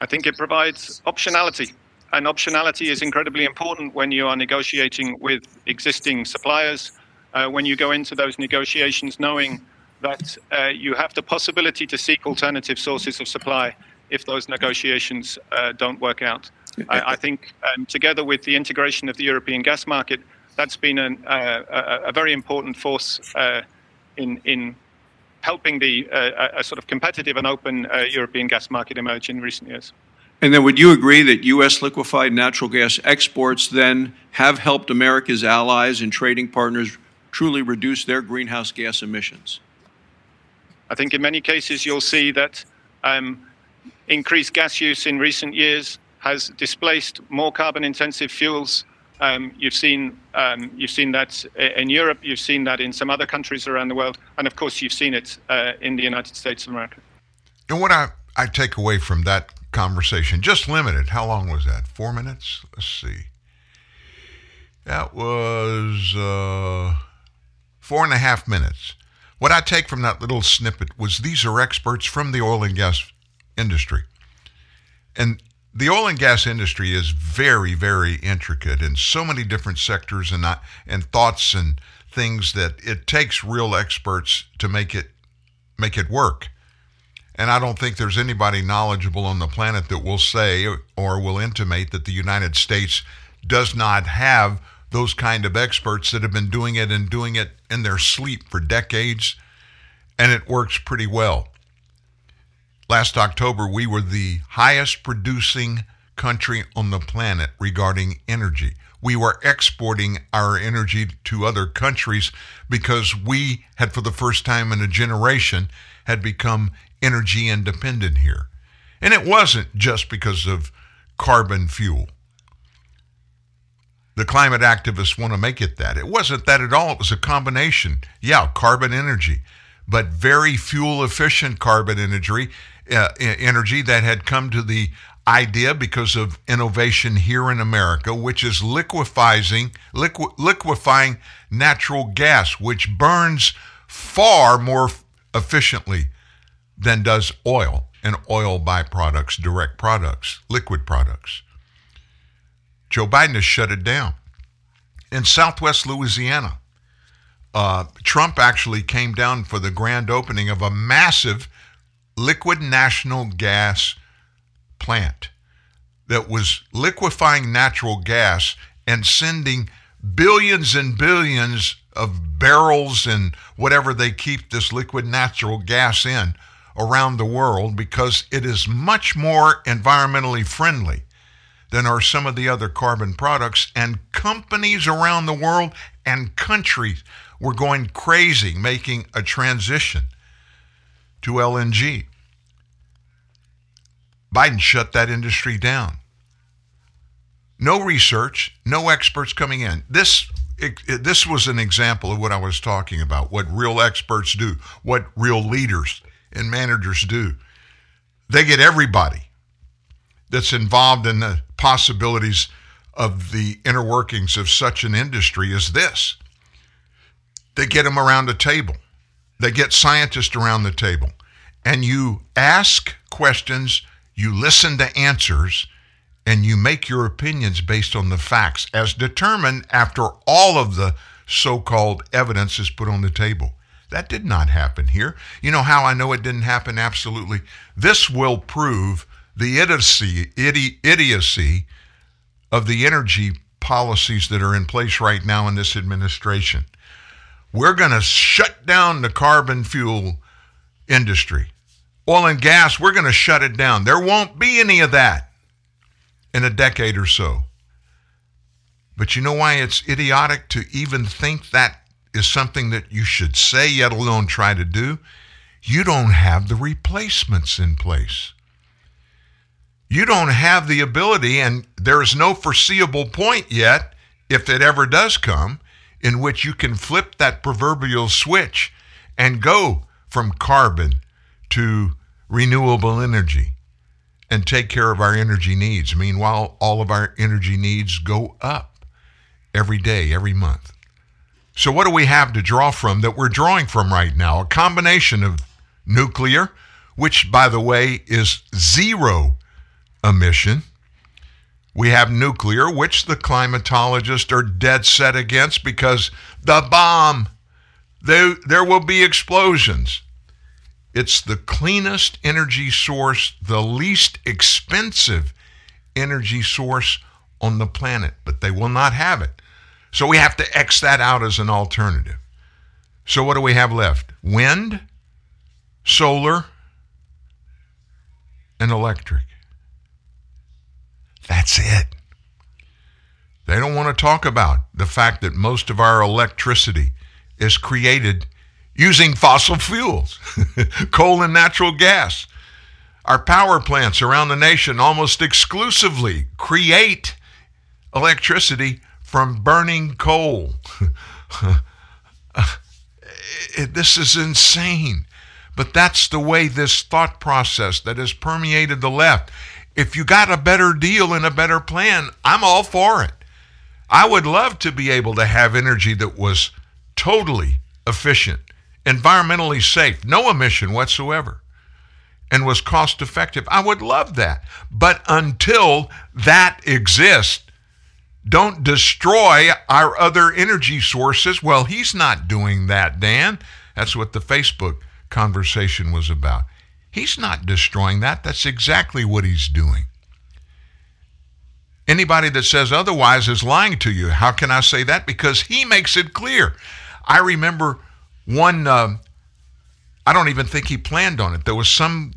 Speaker 6: I think it provides optionality and optionality is incredibly important when you are negotiating with existing suppliers. Uh, when you go into those negotiations knowing that uh, you have the possibility to seek alternative sources of supply if those negotiations uh, don't work out. I, I think um, together with the integration of the European gas market, that's been an, uh, a, a, very important force uh, in, in helping the uh, a sort of competitive and open European gas market emerge in recent years.
Speaker 4: And then would you agree that U.S. liquefied natural gas exports then have helped America's allies and trading partners truly reduce their greenhouse gas emissions?
Speaker 6: I think in many cases you'll see that um, increased gas use in recent years has displaced more carbon intensive fuels. Um, you've seen um, you've seen that in Europe. You've seen that in some other countries around the world, and of course, you've seen it uh, in the United States of America.
Speaker 3: And what I, I take away from that conversation, just limited. How long was that? Four minutes. Let's see. That was uh, four and a half minutes. What I take from that little snippet was these are experts from the oil and gas industry. And the oil and gas industry is very, very intricate in so many different sectors and not, and thoughts and things that it takes real experts to make it make it work. And I don't think there's anybody knowledgeable on the planet that will say or will intimate that the United States does not have those kind of experts that have been doing it and doing it in their sleep for decades, and it works pretty well. Last October, we were the highest producing country on the planet regarding energy. We were exporting our energy to other countries because we had, for the first time in a generation, had become energy independent here. And it wasn't just because of carbon fuel. The climate activists want to make it that. It wasn't that at all. It was a combination. Yeah, carbon energy, but very fuel efficient carbon energy, uh, energy that had come to the idea because of innovation here in America, which is liquefying, liqu- liquefying natural gas, which burns far more efficiently than does oil and oil byproducts, direct products, liquid products. Joe Biden has shut it down. In southwest Louisiana, uh, Trump actually came down for the grand opening of a massive liquid national gas plant that was liquefying natural gas and sending billions and billions of barrels and whatever they keep this liquid natural gas in around the world because it is much more environmentally friendly than are some of the other carbon products. And companies around the world and countries were going crazy making a transition to LNG. Biden shut that industry down. No research, no experts coming in. This it, it, this was an example of what I was talking about, what real experts do, what real leaders and managers do. They get everybody that's involved in the possibilities of the inner workings of such an industry as this. They get them around a table. They get scientists around the table. And you ask questions, you listen to answers, and you make your opinions based on the facts as determined after all of the so called evidence is put on the table. That did not happen here. You know how I know it didn't happen? Absolutely. This will prove the idiocy, idiocy of the energy policies that are in place right now in this administration. We're going to shut down the carbon fuel industry. Oil and gas, we're going to shut it down. There won't be any of that in a decade or so. But you know why it's idiotic to even think that is something that you should say, yet alone try to do? You don't have the replacements in place you don't have the ability, and there is no foreseeable point yet, if it ever does come, in which you can flip that proverbial switch and go from carbon to renewable energy and take care of our energy needs. Meanwhile, all of our energy needs go up every day, every month. So, what do we have to draw from that we're drawing from right now? A combination of nuclear, which, by the way, is zero emission. We have nuclear, which the climatologists are dead set against because the bomb, there, there will be explosions. It's the cleanest energy source, the least expensive energy source on the planet, but they will not have it. So we have to X that out as an alternative. So what do we have left? Wind, solar, and electric. That's it. They don't want to talk about the fact that most of our electricity is created using fossil fuels, coal and natural gas. Our power plants around the nation almost exclusively create electricity from burning coal. this is insane. But that's the way this thought process that has permeated the left. If you got a better deal and a better plan, I'm all for it. I would love to be able to have energy that was totally efficient, environmentally safe, no emission whatsoever, and was cost effective. I would love that. But until that exists, don't destroy our other energy sources. Well, he's not doing that, Dan. That's what the Facebook conversation was about. He's not destroying that. That's exactly what he's doing. Anybody that says otherwise is lying to you. How can I say that? Because he makes it clear. I remember one, uh, I don't even think he planned on it. There was some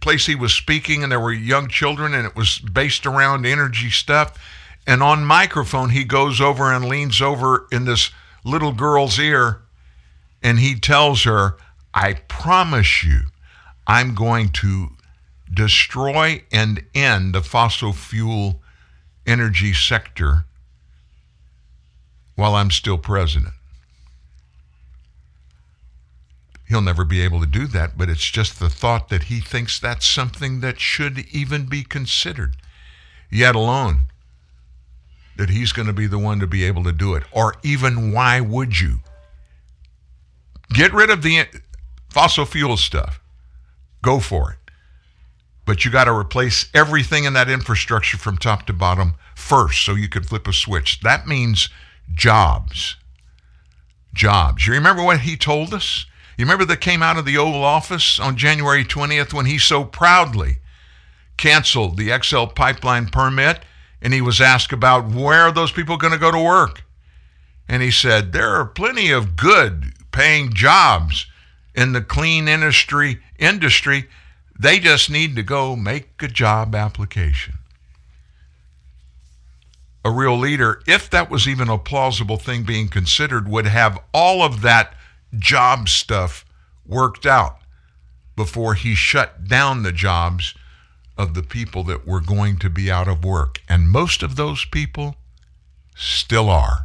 Speaker 3: place he was speaking, and there were young children, and it was based around energy stuff and on microphone, he goes over and leans over in this little girl's ear and he tells her, I promise you, I'm going to destroy and end the fossil fuel energy sector while I'm still president. He'll never be able to do that, but it's just the thought that he thinks that's something that should even be considered, yet alone that he's going to be the one to be able to do it. Or even why would you? Get rid of the fossil fuel stuff. Go for it. But you got to replace everything in that infrastructure from top to bottom first so you can flip a switch. That means jobs. Jobs. You remember what he told us? You remember that came out of the Oval Office on January 20th when he so proudly canceled the XL pipeline permit and he was asked about where are those people going to go to work? And he said, there are plenty of good paying jobs in the clean industry industry. They just need to go make a job application. A real leader, if that was even a plausible thing being considered, would have all of that job stuff worked out before he shut down the jobs of the people that were going to be out of work. And most of those people still are.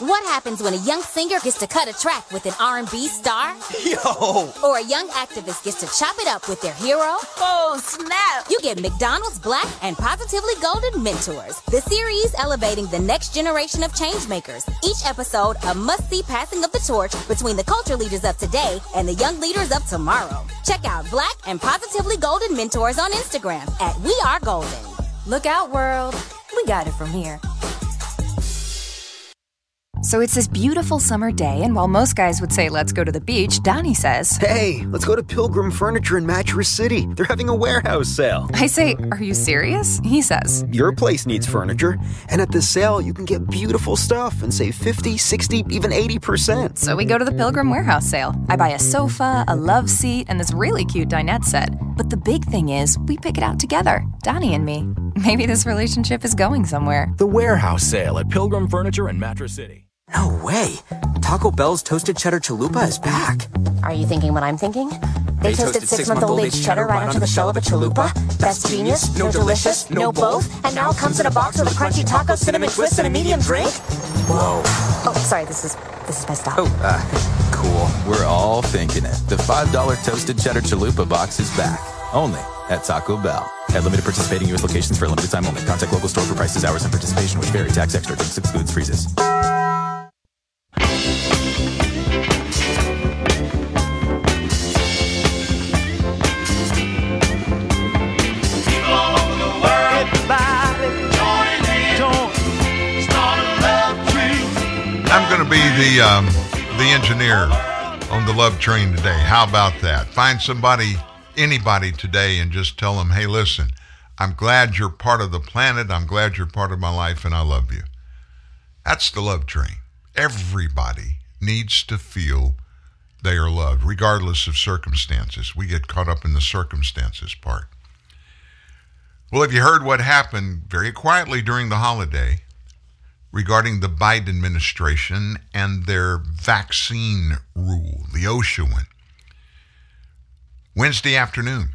Speaker 7: What happens when a young singer gets to cut a track with an R&B star?
Speaker 8: Yo!
Speaker 7: Or a young activist gets to chop it up with their hero?
Speaker 9: Oh, snap!
Speaker 7: You get McDonald's Black and Positively Golden Mentors, the series elevating the next generation of changemakers. Each episode, a must-see passing of the torch between the culture leaders of today and the young leaders of tomorrow. Check out Black and Positively Golden Mentors on Instagram at We Are Golden.
Speaker 10: Look out, world. We got it from here. So it's this beautiful summer day, and while most guys would say, let's go to the beach, Donnie says,
Speaker 8: Hey, let's go to Pilgrim Furniture in Mattress City. They're having a warehouse sale.
Speaker 10: I say, Are you serious? He says,
Speaker 8: Your place needs furniture, and at the sale, you can get beautiful stuff and save 50, 60, even 80%.
Speaker 10: So we go to the Pilgrim Warehouse sale. I buy a sofa, a love seat, and this really cute dinette set. But the big thing is, we pick it out together, Donnie and me. Maybe this relationship is going somewhere.
Speaker 11: The warehouse sale at Pilgrim Furniture in Mattress City.
Speaker 8: No way. Taco Bell's toasted cheddar chalupa is back.
Speaker 9: Are you thinking what I'm thinking? They, they toasted six-month-old aged cheddar right onto the shell of a chalupa. That's genius, no delicious, no both, and now comes in a box with a crunchy taco, cinnamon twist, and a medium drink?
Speaker 8: Whoa.
Speaker 9: Oh, sorry, this is this is my stop.
Speaker 11: Oh, uh, cool. We're all thinking it. The $5 toasted cheddar chalupa box is back. Only at Taco Bell. At limited participating U.S. locations for a limited time only. Contact local store for prices, hours, and participation, which vary. Tax extra. Drinks excludes freezes.
Speaker 3: I'm going to be the um, the engineer on the love train today. How about that? Find somebody, anybody today, and just tell them, hey, listen, I'm glad you're part of the planet. I'm glad you're part of my life, and I love you. That's the love train. Everybody needs to feel they are loved, regardless of circumstances. We get caught up in the circumstances part. Well, have you heard what happened very quietly during the holiday regarding the Biden administration and their vaccine rule, the OSHA one? Wednesday afternoon,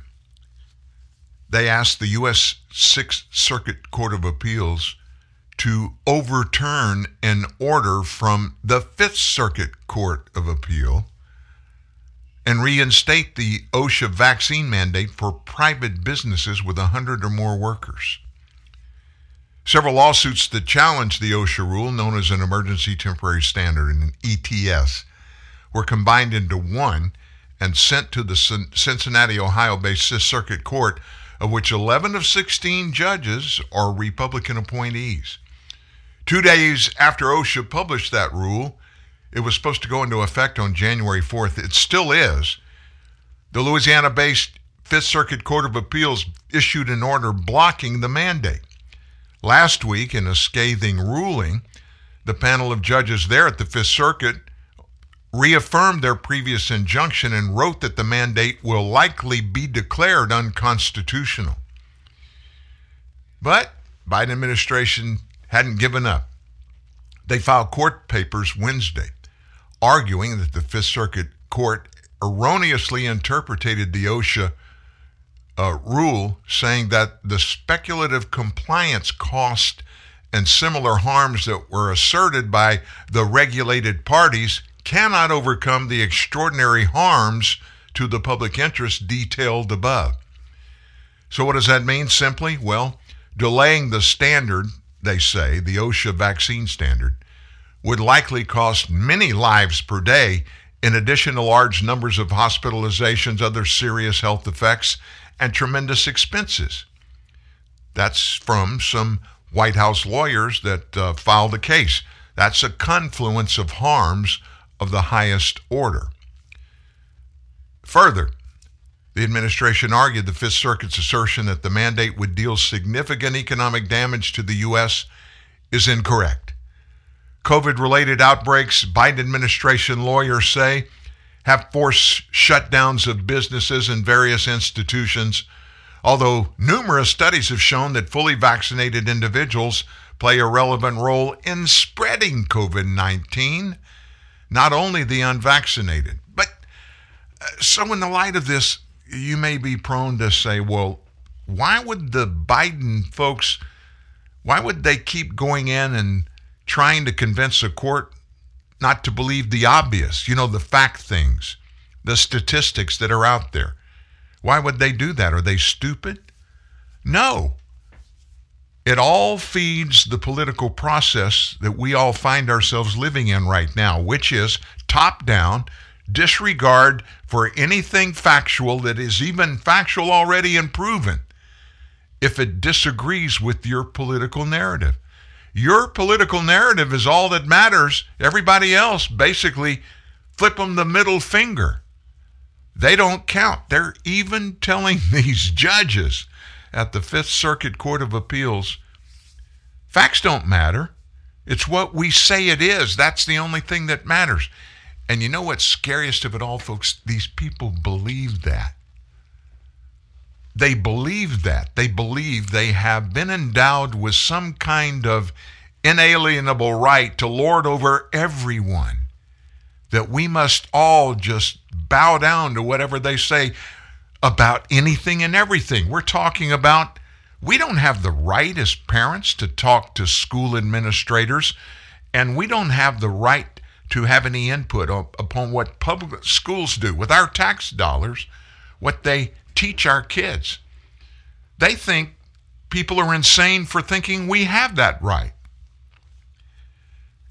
Speaker 3: they asked the U.S. Sixth Circuit Court of Appeals to overturn an order from the Fifth Circuit Court of Appeal and reinstate the OSHA vaccine mandate for private businesses with 100 or more workers. Several lawsuits that challenge the OSHA rule, known as an Emergency Temporary Standard, and an ETS, were combined into one and sent to the Cincinnati, Ohio based Sixth Circuit Court, of which 11 of 16 judges are Republican appointees. Two days after OSHA published that rule, it was supposed to go into effect on January 4th. It still is. The Louisiana based Fifth Circuit Court of Appeals issued an order blocking the mandate. Last week, in a scathing ruling, the panel of judges there at the Fifth Circuit reaffirmed their previous injunction and wrote that the mandate will likely be declared unconstitutional. But Biden administration hadn't given up. They filed court papers Wednesday arguing that the Fifth Circuit Court erroneously interpreted the OSHA uh, rule, saying that the speculative compliance cost and similar harms that were asserted by the regulated parties cannot overcome the extraordinary harms to the public interest detailed above. So, what does that mean simply? Well, delaying the standard, they say, the OSHA vaccine standard, would likely cost many lives per day, in addition to large numbers of hospitalizations, other serious health effects, and tremendous expenses. That's from some White House lawyers that uh, filed the case. That's a confluence of harms of the highest order. Further, the administration argued the Fifth Circuit's assertion that the mandate would deal significant economic damage to the U.S. is incorrect. COVID related outbreaks, Biden administration lawyers say, have forced shutdowns of businesses and various institutions, although numerous studies have shown that fully vaccinated individuals play a relevant role in spreading COVID 19, not only the unvaccinated. But uh, so, in the light of this, you may be prone to say, well, why would the Biden folks, why would they keep going in and trying to convince a court not to believe the obvious, you know, the fact things, the statistics that are out there. Why would they do that? Are they stupid? No. It all feeds the political process that we all find ourselves living in right now, which is top down, disregard for anything factual that is even factual already and proven if it disagrees with your political narrative. Your political narrative is all that matters. Everybody else basically flip them the middle finger. They don't count. They're even telling these judges at the Fifth Circuit Court of Appeals facts don't matter. It's what we say it is. That's the only thing that matters. And you know what's scariest of it all, folks? These people believe that. They believe that. They believe they have been endowed with some kind of inalienable right to lord over everyone. That we must all just bow down to whatever they say about anything and everything. We're talking about we don't have the right as parents to talk to school administrators, and we don't have the right to have any input upon what public schools do with our tax dollars, what they teach our kids. They think people are insane for thinking we have that right.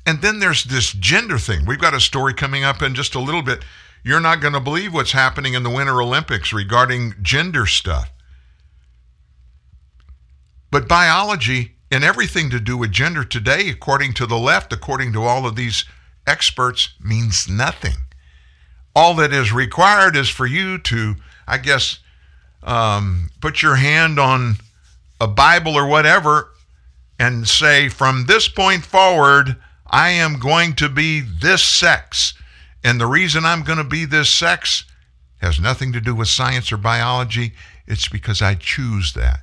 Speaker 3: And then there's this gender thing. We've got a story coming up in just a little bit. You're not going to believe what's happening in the Winter Olympics regarding gender stuff. But biology and everything to do with gender today, according to the left, according to all of these experts, means nothing. All that is required is for you to, I guess, um, put your hand on a Bible or whatever and say, from this point forward, I am going to be this sex. And the reason I'm going to be this sex has nothing to do with science or biology. It's because I choose that.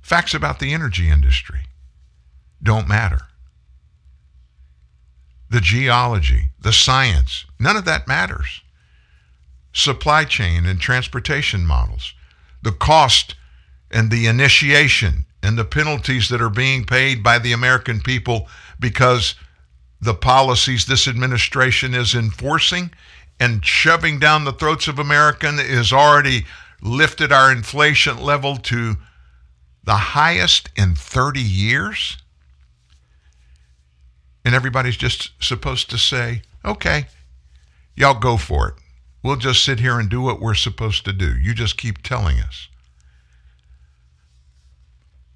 Speaker 3: Facts about the energy industry don't matter. The geology, the science, none of that matters. Supply chain and transportation models, the cost and the initiation and the penalties that are being paid by the American people because the policies this administration is enforcing and shoving down the throats of American has already lifted our inflation level to the highest in 30 years. And everybody's just supposed to say, okay, y'all go for it. We'll just sit here and do what we're supposed to do. You just keep telling us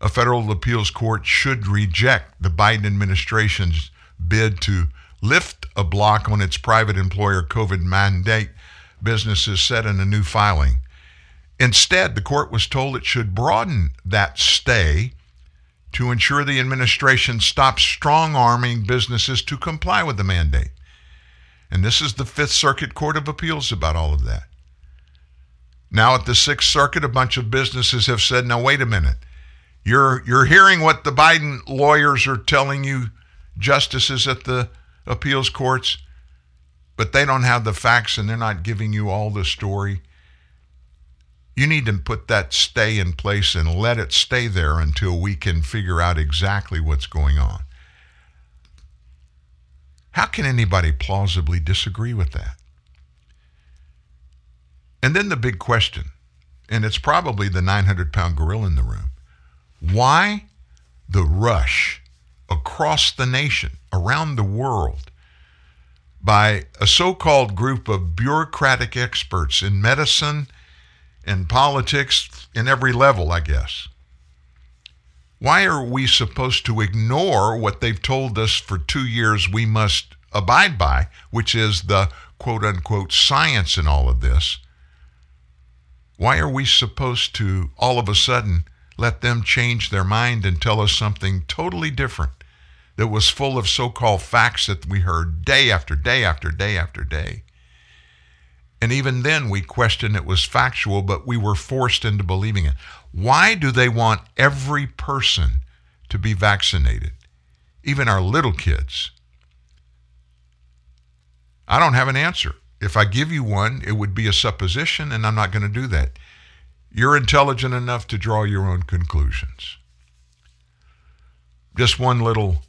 Speaker 3: a federal appeals court should reject the Biden administration's bid to lift a block on its private employer COVID mandate, businesses said in a new filing. Instead, the court was told it should broaden that stay to ensure the administration stops strong arming businesses to comply with the mandate. And this is the Fifth Circuit Court of Appeals about all of that. Now, at the Sixth Circuit, a bunch of businesses have said, now, wait a minute. You're you're hearing what the Biden lawyers are telling you, justices at the appeals courts, but they don't have the facts and they're not giving you all the story. You need to put that stay in place and let it stay there until we can figure out exactly what's going on. How can anybody plausibly disagree with that? And then the big question, and it's probably the 900 pound gorilla in the room why the rush across the nation, around the world, by a so called group of bureaucratic experts in medicine and politics in every level, I guess? Why are we supposed to ignore what they've told us for two years we must abide by, which is the quote unquote science in all of this? Why are we supposed to all of a sudden let them change their mind and tell us something totally different that was full of so called facts that we heard day after day after day after day. And even then, we questioned it was factual, but we were forced into believing it. Why do they want every person to be vaccinated, even our little kids? I don't have an answer. If I give you one, it would be a supposition, and I'm not going to do that. You're intelligent enough to draw your own conclusions. Just one little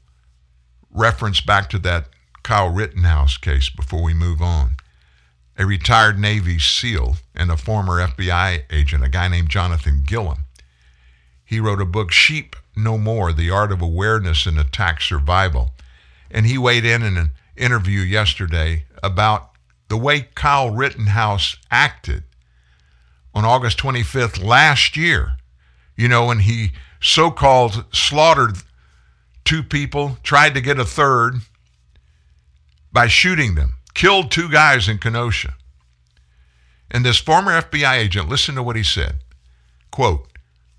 Speaker 3: reference back to that Kyle Rittenhouse case before we move on. A retired Navy SEAL and a former FBI agent, a guy named Jonathan Gilliam, he wrote a book, Sheep No More The Art of Awareness and Attack Survival. And he weighed in in an interview yesterday about the way Kyle Rittenhouse acted on August 25th last year, you know, when he so called slaughtered two people, tried to get a third by shooting them, killed two guys in Kenosha. And this former FBI agent, listen to what he said. Quote,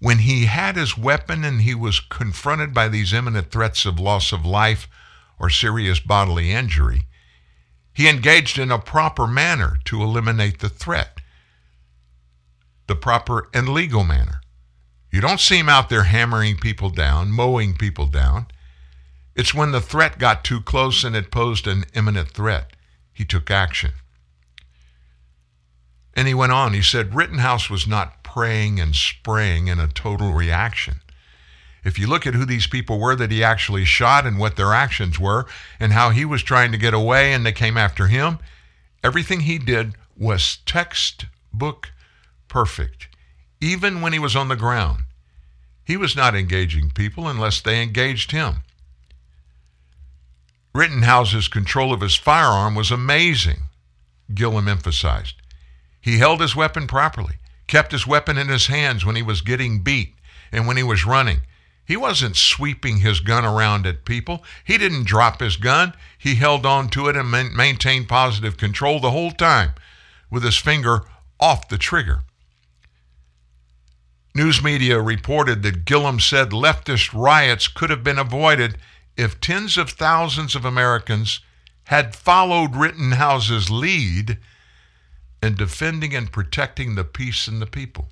Speaker 3: when he had his weapon and he was confronted by these imminent threats of loss of life or serious bodily injury, he engaged in a proper manner to eliminate the threat the proper and legal manner. You don't see him out there hammering people down, mowing people down. It's when the threat got too close and it posed an imminent threat. He took action. And he went on. He said Rittenhouse was not praying and spraying in a total reaction. If you look at who these people were that he actually shot and what their actions were and how he was trying to get away and they came after him, everything he did was textbook perfect. Even when he was on the ground, he was not engaging people unless they engaged him. Rittenhouse's control of his firearm was amazing, Gilliam emphasized. He held his weapon properly, kept his weapon in his hands when he was getting beat and when he was running. He wasn't sweeping his gun around at people. He didn't drop his gun. He held on to it and maintained positive control the whole time with his finger off the trigger. News media reported that Gilliam said leftist riots could have been avoided if tens of thousands of Americans had followed Rittenhouse's lead in defending and protecting the peace and the people.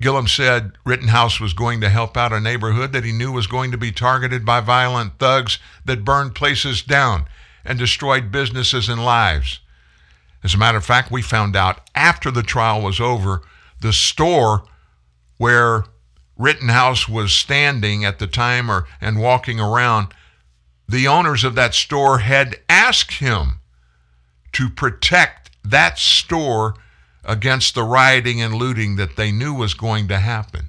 Speaker 3: Gilliam said Rittenhouse was going to help out a neighborhood that he knew was going to be targeted by violent thugs that burned places down and destroyed businesses and lives. As a matter of fact, we found out after the trial was over, the store where Rittenhouse was standing at the time or and walking around, the owners of that store had asked him to protect that store against the rioting and looting that they knew was going to happen.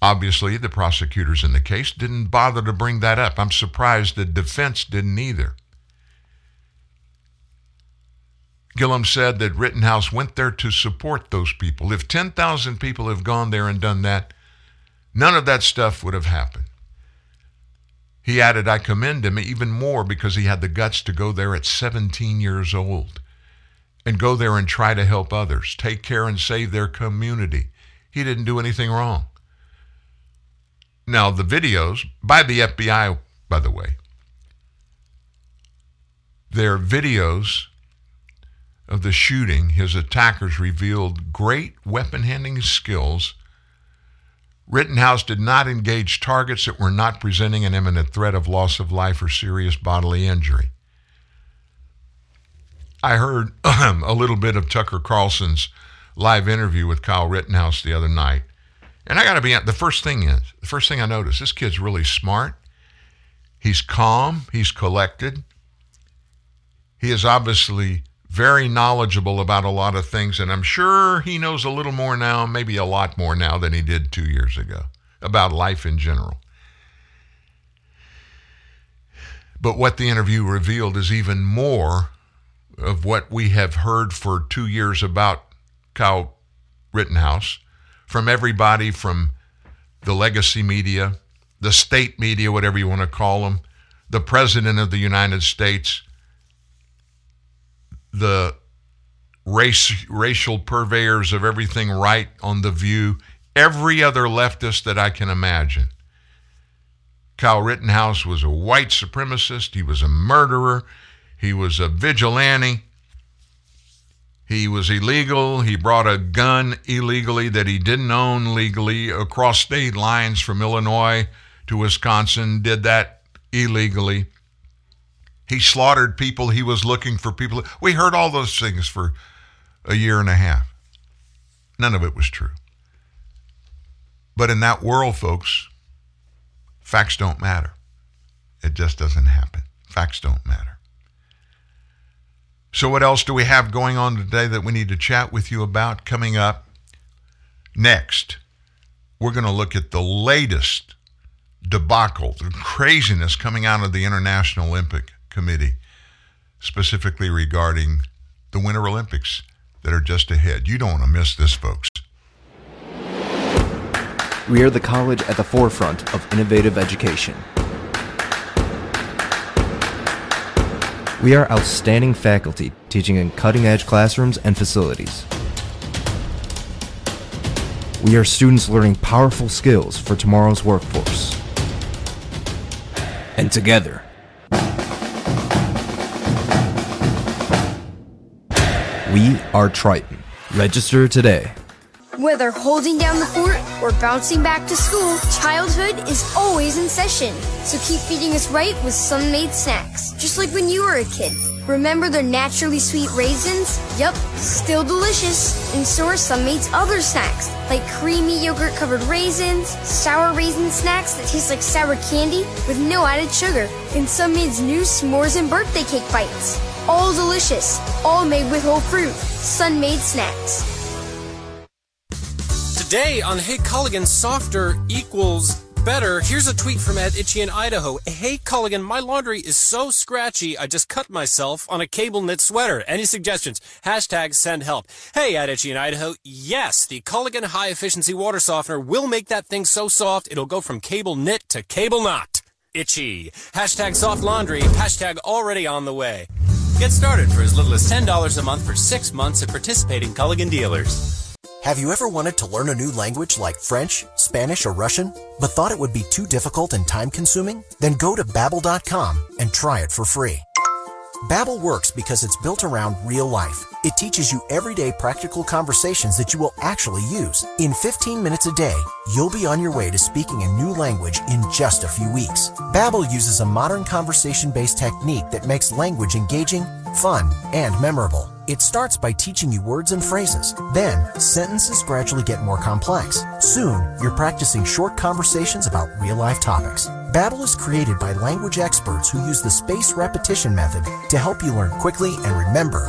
Speaker 3: Obviously, the prosecutors in the case didn't bother to bring that up. I'm surprised the defense didn't either. Gilliam said that Rittenhouse went there to support those people. If 10,000 people have gone there and done that, none of that stuff would have happened. He added, I commend him even more because he had the guts to go there at 17 years old and go there and try to help others, take care and save their community. He didn't do anything wrong. Now, the videos by the FBI, by the way, they're videos of the shooting. His attackers revealed great weapon handling skills. Rittenhouse did not engage targets that were not presenting an imminent threat of loss of life or serious bodily injury. I heard a little bit of Tucker Carlson's live interview with Kyle Rittenhouse the other night. And I got to be the first thing is, the first thing I noticed, this kid's really smart. He's calm, he's collected. He is obviously very knowledgeable about a lot of things, and I'm sure he knows a little more now, maybe a lot more now than he did two years ago about life in general. But what the interview revealed is even more of what we have heard for two years about Kyle Rittenhouse from everybody from the legacy media, the state media, whatever you want to call them, the President of the United States, the race, racial purveyors of everything right on The View, every other leftist that I can imagine. Kyle Rittenhouse was a white supremacist. He was a murderer. He was a vigilante. He was illegal. He brought a gun illegally that he didn't own legally across state lines from Illinois to Wisconsin, did that illegally. He slaughtered people. He was looking for people. We heard all those things for a year and a half. None of it was true. But in that world, folks, facts don't matter. It just doesn't happen. Facts don't matter. So, what else do we have going on today that we need to chat with you about? Coming up next, we're going to look at the latest debacle, the craziness coming out of the International Olympic Committee, specifically regarding the Winter Olympics that are just ahead. You don't want to miss this, folks.
Speaker 12: We are the college at the forefront of innovative education. We are outstanding faculty teaching in cutting edge classrooms and facilities. We are students learning powerful skills for tomorrow's workforce. And together, we are Triton. Register today.
Speaker 13: Whether holding down the fort or bouncing back to school, childhood is always in session. So keep feeding us right with Sun-Maid snacks, just like when you were a kid. Remember their naturally sweet raisins? Yup, still delicious. And so are Sun-Maid's other snacks, like creamy yogurt covered raisins, sour raisin snacks that taste like sour candy with no added sugar, and Sun-Maid's new s'mores and birthday cake bites. All delicious, all made with whole fruit. Sun-Maid snacks.
Speaker 14: Today on Hey Culligan, softer equals better, here's a tweet from Ed Itchy in Idaho. Hey, Culligan, my laundry is so scratchy, I just cut myself on a cable knit sweater. Any suggestions? Hashtag send help. Hey, Ed Itchy in Idaho. Yes, the Culligan high efficiency water softener will make that thing so soft it'll go from cable knit to cable knot. Itchy. Hashtag soft laundry. Hashtag already on the way. Get started for as little as $10 a month for six months at participating Culligan dealers.
Speaker 15: Have you ever wanted to learn a new language like French, Spanish, or Russian, but thought it would be too difficult and time consuming? Then go to Babbel.com and try it for free. Babbel works because it's built around real life. It teaches you everyday practical conversations that you will actually use. In 15 minutes a day, you'll be on your way to speaking a new language in just a few weeks. Babbel uses a modern conversation-based technique that makes language engaging, fun, and memorable. It starts by teaching you words and phrases. Then, sentences gradually get more complex. Soon, you're practicing short conversations about real-life topics. Babbel is created by language experts who use the spaced repetition method to help you learn quickly and remember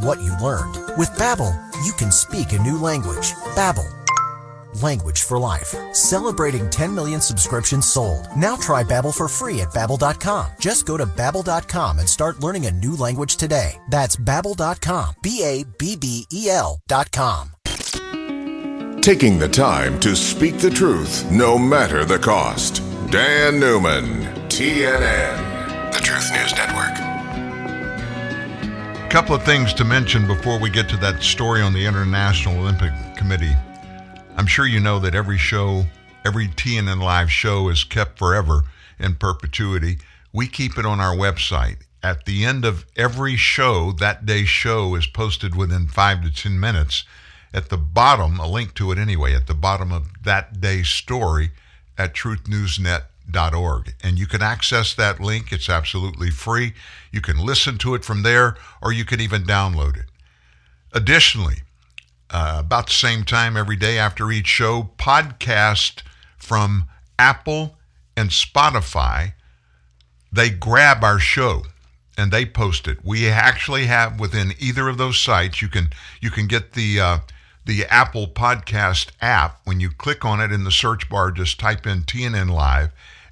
Speaker 15: what you learned. With Babbel, you can speak a new language. Babbel, language for life. Celebrating 10 million subscriptions sold. Now try Babbel for free at babbel.com. Just go to babbel.com and start learning a new language today. That's babbel.com. B A B B E L.com.
Speaker 2: Taking the time to speak the truth, no matter the cost. Dan Newman, TNN, the Truth News Network.
Speaker 3: A couple of things to mention before we get to that story on the International Olympic Committee. I'm sure you know that every show, every TNN Live show is kept forever in perpetuity. We keep it on our website. At the end of every show, that day's show is posted within five to 10 minutes. At the bottom, a link to it anyway, at the bottom of that day's story at truthnewsnet.org. And you can access that link. It's absolutely free. You can listen to it from there, or you can even download it. Additionally, uh, about the same time every day after each show, podcast from Apple and Spotify. They grab our show and they post it. We actually have within either of those sites. You can you can get the uh, the Apple Podcast app. When you click on it in the search bar, just type in TNN Live,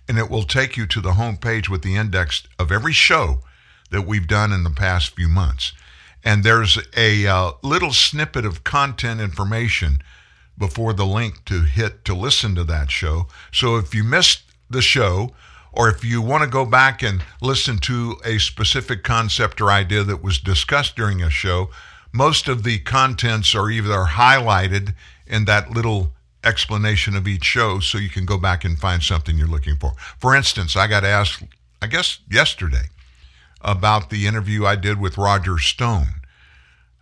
Speaker 3: and it will take you to the home page with the index of every show that we've done in the past few months and there's a uh, little snippet of content information before the link to hit to listen to that show. So if you missed the show, or if you want to go back and listen to a specific concept or idea that was discussed during a show, most of the contents are either highlighted in that little explanation of each show so you can go back and find something you're looking for. For instance, I got asked, I guess yesterday, about the interview I did with Roger Stone.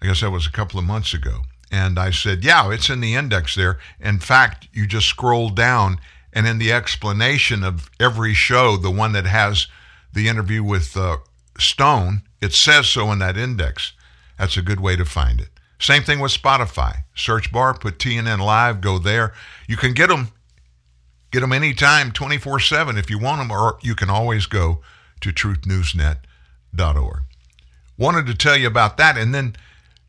Speaker 3: I guess that was a couple of months ago. And I said, yeah, it's in the index there. In fact, you just scroll down, and in the explanation of every show, the one that has the interview with uh, Stone, it says so in that index. That's a good way to find it. Same thing with Spotify. Search bar, put TNN Live, go there. You can get them, get them anytime, 24 7 if you want them, or you can always go to truthnewsnet.com org. Wanted to tell you about that. And then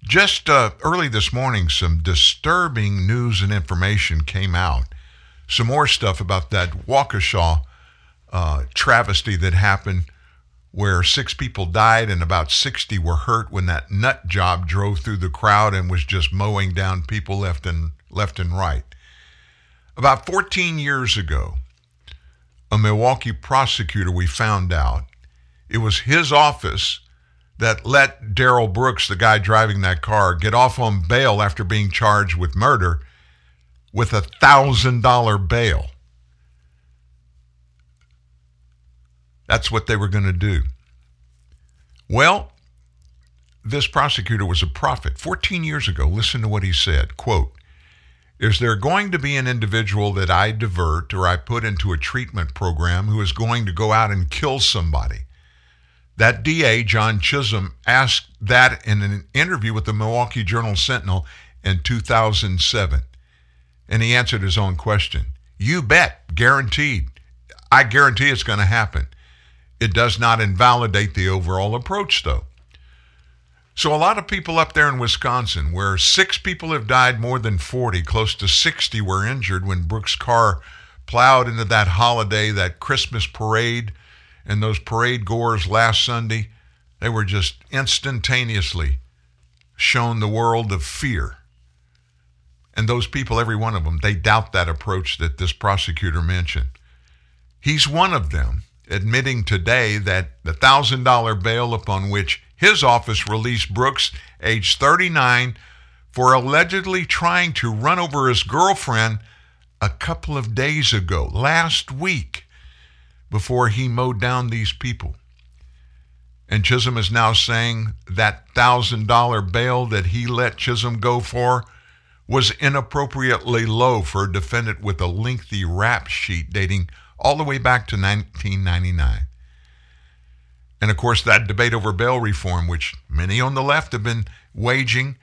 Speaker 3: just uh, early this morning, some disturbing news and information came out. Some more stuff about that Waukesha uh, travesty that happened where six people died and about 60 were hurt when that nut job drove through the crowd and was just mowing down people left and left and right. About 14 years ago, a Milwaukee prosecutor we found out it was his office that let Darrell Brooks, the guy driving that car, get off on bail after being charged with murder with a $1,000 bail. That's what they were going to do. Well, this prosecutor was a prophet. 14 years ago, listen to what he said. Quote, is there going to be an individual that I divert or I put into a treatment program who is going to go out and kill somebody? That DA, John Chisholm, asked that in an interview with the Milwaukee Journal Sentinel in 2007. And he answered his own question. You bet, guaranteed. I guarantee it's going to happen. It does not invalidate the overall approach, though. So, a lot of people up there in Wisconsin, where six people have died, more than 40, close to 60 were injured when Brooks' car plowed into that holiday, that Christmas parade, and those parade goers last Sunday, they were just instantaneously shown the world of fear. And those people, every one of them, they doubt that approach that this prosecutor mentioned. He's one of them, admitting today that the $1,000 bail upon which his office released Brooks, age 39, for allegedly trying to run over his girlfriend a couple of days ago, last week, before he mowed down these people. And Chisholm is now saying that $1,000 bail that he let Chisholm go for was inappropriately low for a defendant with a lengthy rap sheet dating all the way back to 1999. And of course, that debate over bail reform, which many on the left have been waging,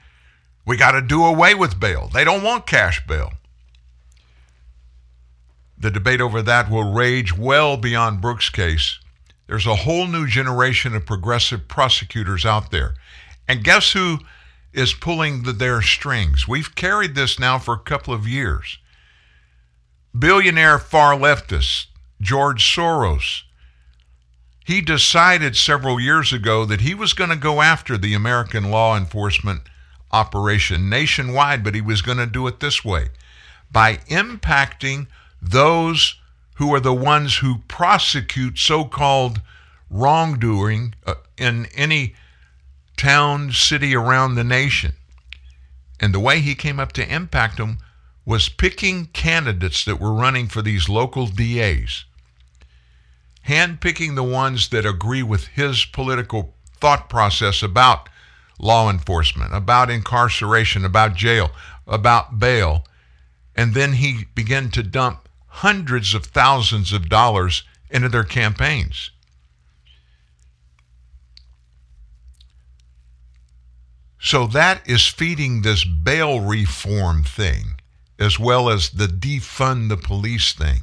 Speaker 3: we got to do away with bail. They don't want cash bail. The debate over that will rage well beyond Brooks' case. There's a whole new generation of progressive prosecutors out there. And guess who is pulling the, their strings? We've carried this now for a couple of years. Billionaire far leftist George Soros. He decided several years ago that he was going to go after the American law enforcement operation nationwide, but he was going to do it this way by impacting those who are the ones who prosecute so called wrongdoing uh, in any town, city around the nation. And the way he came up to impact them was picking candidates that were running for these local DAs, handpicking the ones that agree with his political thought process about law enforcement, about incarceration, about jail, about bail. And then he began to dump hundreds of thousands of dollars into their campaigns. So that is feeding this bail reform thing, as well as the defund the police thing.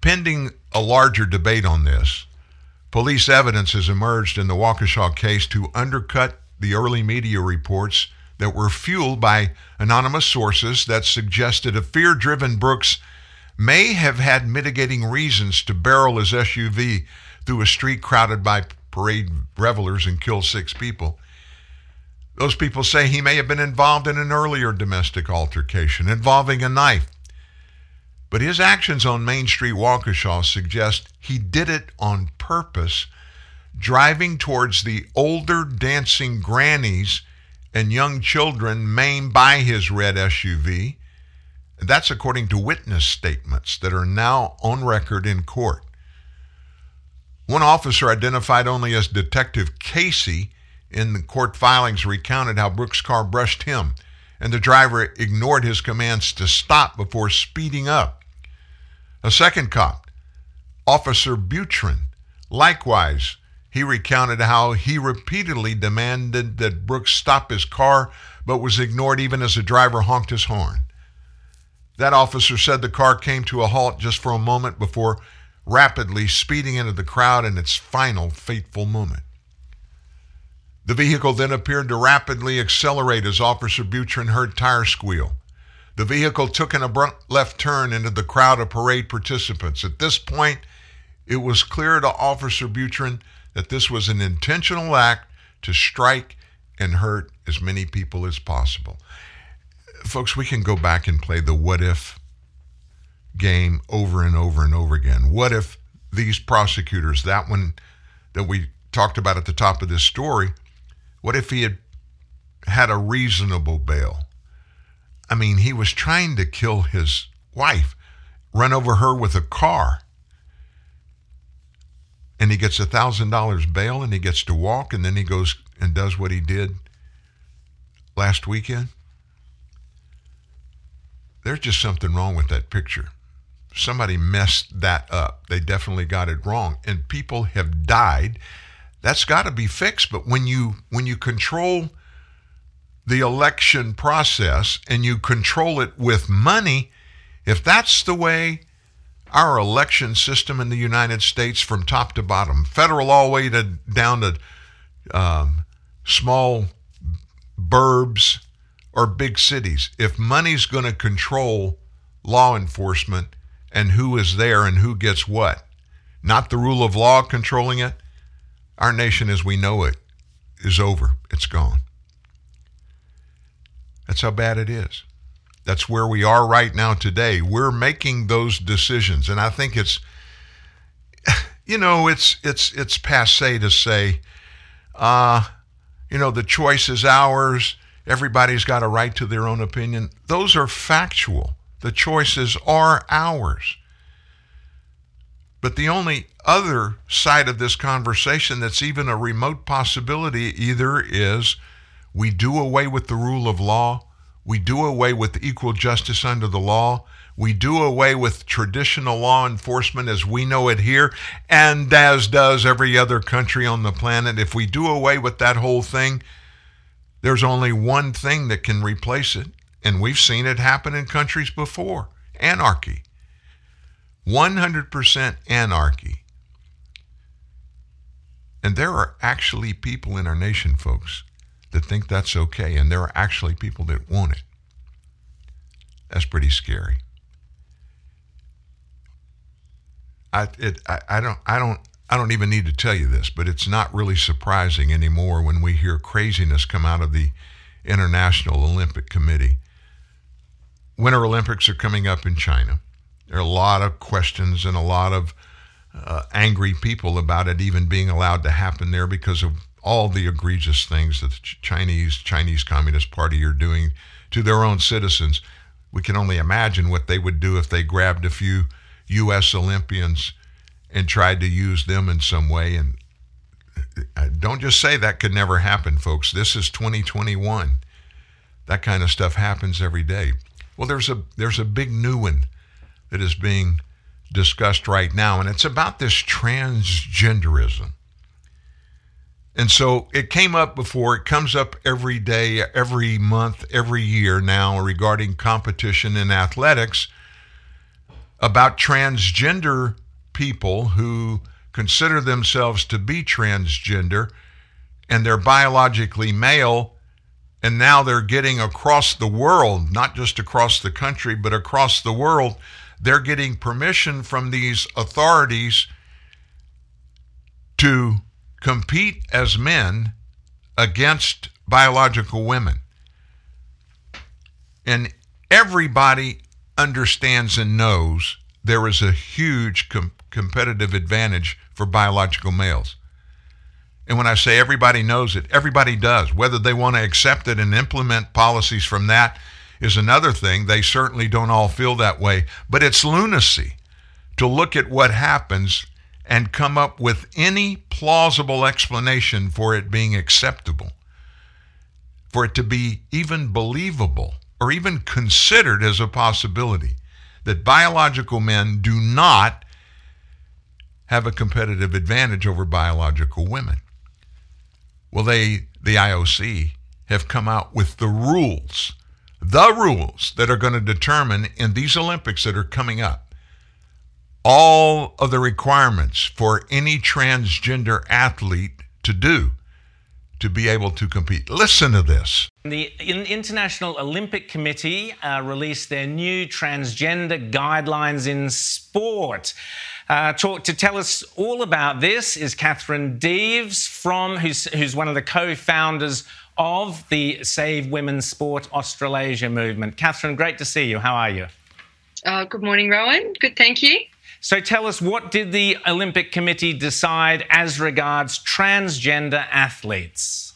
Speaker 3: Pending a larger debate on this, police evidence has emerged in the Waukesha case to undercut the early media reports that were fueled by anonymous sources that suggested a fear driven Brooks may have had mitigating reasons to barrel his SUV through a street crowded by parade revelers and kill six people. Those people say he may have been involved in an earlier domestic altercation involving a knife. But his actions on Main Street, Waukesha, suggest he did it on purpose, driving towards the older dancing grannies and young children maimed by his red SUV. That's according to witness statements that are now on record in court. One officer, identified only as Detective Casey, in the court filings recounted how Brooks' car brushed him, and the driver ignored his commands to stop before speeding up. A second cop, Officer Butrin, likewise he recounted how he repeatedly demanded that Brooks stop his car, but was ignored even as the driver honked his horn. That officer said the car came to a halt just for a moment before rapidly speeding into the crowd in its final fateful moment. The vehicle then appeared to rapidly accelerate as Officer Butrin heard tire squeal. The vehicle took an abrupt left turn into the crowd of parade participants. At this point, it was clear to Officer Butrin that this was an intentional act to strike and hurt as many people as possible. Folks, we can go back and play the what if game over and over and over again. What if these prosecutors, that one that we talked about at the top of this story, what if he had had a reasonable bail? I mean, he was trying to kill his wife, run over her with a car and he gets a thousand dollars bail and he gets to walk and then he goes and does what he did last weekend. There's just something wrong with that picture. Somebody messed that up. They definitely got it wrong and people have died. That's got to be fixed but when you when you control the election process and you control it with money if that's the way our election system in the United States from top to bottom, federal all the way to, down to um, small burbs or big cities. If money's going to control law enforcement and who is there and who gets what. Not the rule of law controlling it. Our nation as we know it is over. It's gone. That's how bad it is. That's where we are right now today. We're making those decisions. And I think it's you know, it's it's it's passe to say, uh, you know, the choice is ours. Everybody's got a right to their own opinion. Those are factual. The choices are ours. But the only other side of this conversation that's even a remote possibility either is we do away with the rule of law, we do away with equal justice under the law, we do away with traditional law enforcement as we know it here, and as does every other country on the planet. If we do away with that whole thing, there's only one thing that can replace it, and we've seen it happen in countries before anarchy. 100% anarchy. And there are actually people in our nation, folks, that think that's okay, and there are actually people that want it. That's pretty scary. I, it, I, I don't, I don't, I don't even need to tell you this, but it's not really surprising anymore when we hear craziness come out of the International Olympic Committee. Winter Olympics are coming up in China. There are a lot of questions and a lot of uh, angry people about it even being allowed to happen there because of all the egregious things that the Chinese Chinese Communist Party are doing to their own citizens. We can only imagine what they would do if they grabbed a few U.S. Olympians and tried to use them in some way. And uh, don't just say that could never happen, folks. This is 2021. That kind of stuff happens every day. Well, there's a there's a big new one that is being discussed right now, and it's about this transgenderism. And so it came up before, it comes up every day, every month, every year now regarding competition in athletics about transgender people who consider themselves to be transgender and they're biologically male. And now they're getting across the world, not just across the country, but across the world, they're getting permission from these authorities to compete as men against biological women. And everybody understands and knows there is a huge com- competitive advantage for biological males. And when I say everybody knows it, everybody does. Whether they want to accept it and implement policies from that is another thing. They certainly don't all feel that way. But it's lunacy to look at what happens and come up with any plausible explanation for it being acceptable, for it to be even believable or even considered as a possibility that biological men do not have a competitive advantage over biological women. Well, they, the IOC, have come out with the rules, the rules that are going to determine in these Olympics that are coming up all of the requirements for any transgender athlete to do to be able to compete. Listen to this.
Speaker 16: The International Olympic Committee uh, released their new transgender guidelines in sport. Uh, talk, to tell us all about this is Catherine Deves from who's, who's one of the co-founders of the Save Women's Sport Australasia movement. Catherine, great to see you. How are you?
Speaker 17: Uh, good morning, Rowan. Good, thank you.
Speaker 16: So tell us, what did the Olympic Committee decide as regards transgender athletes?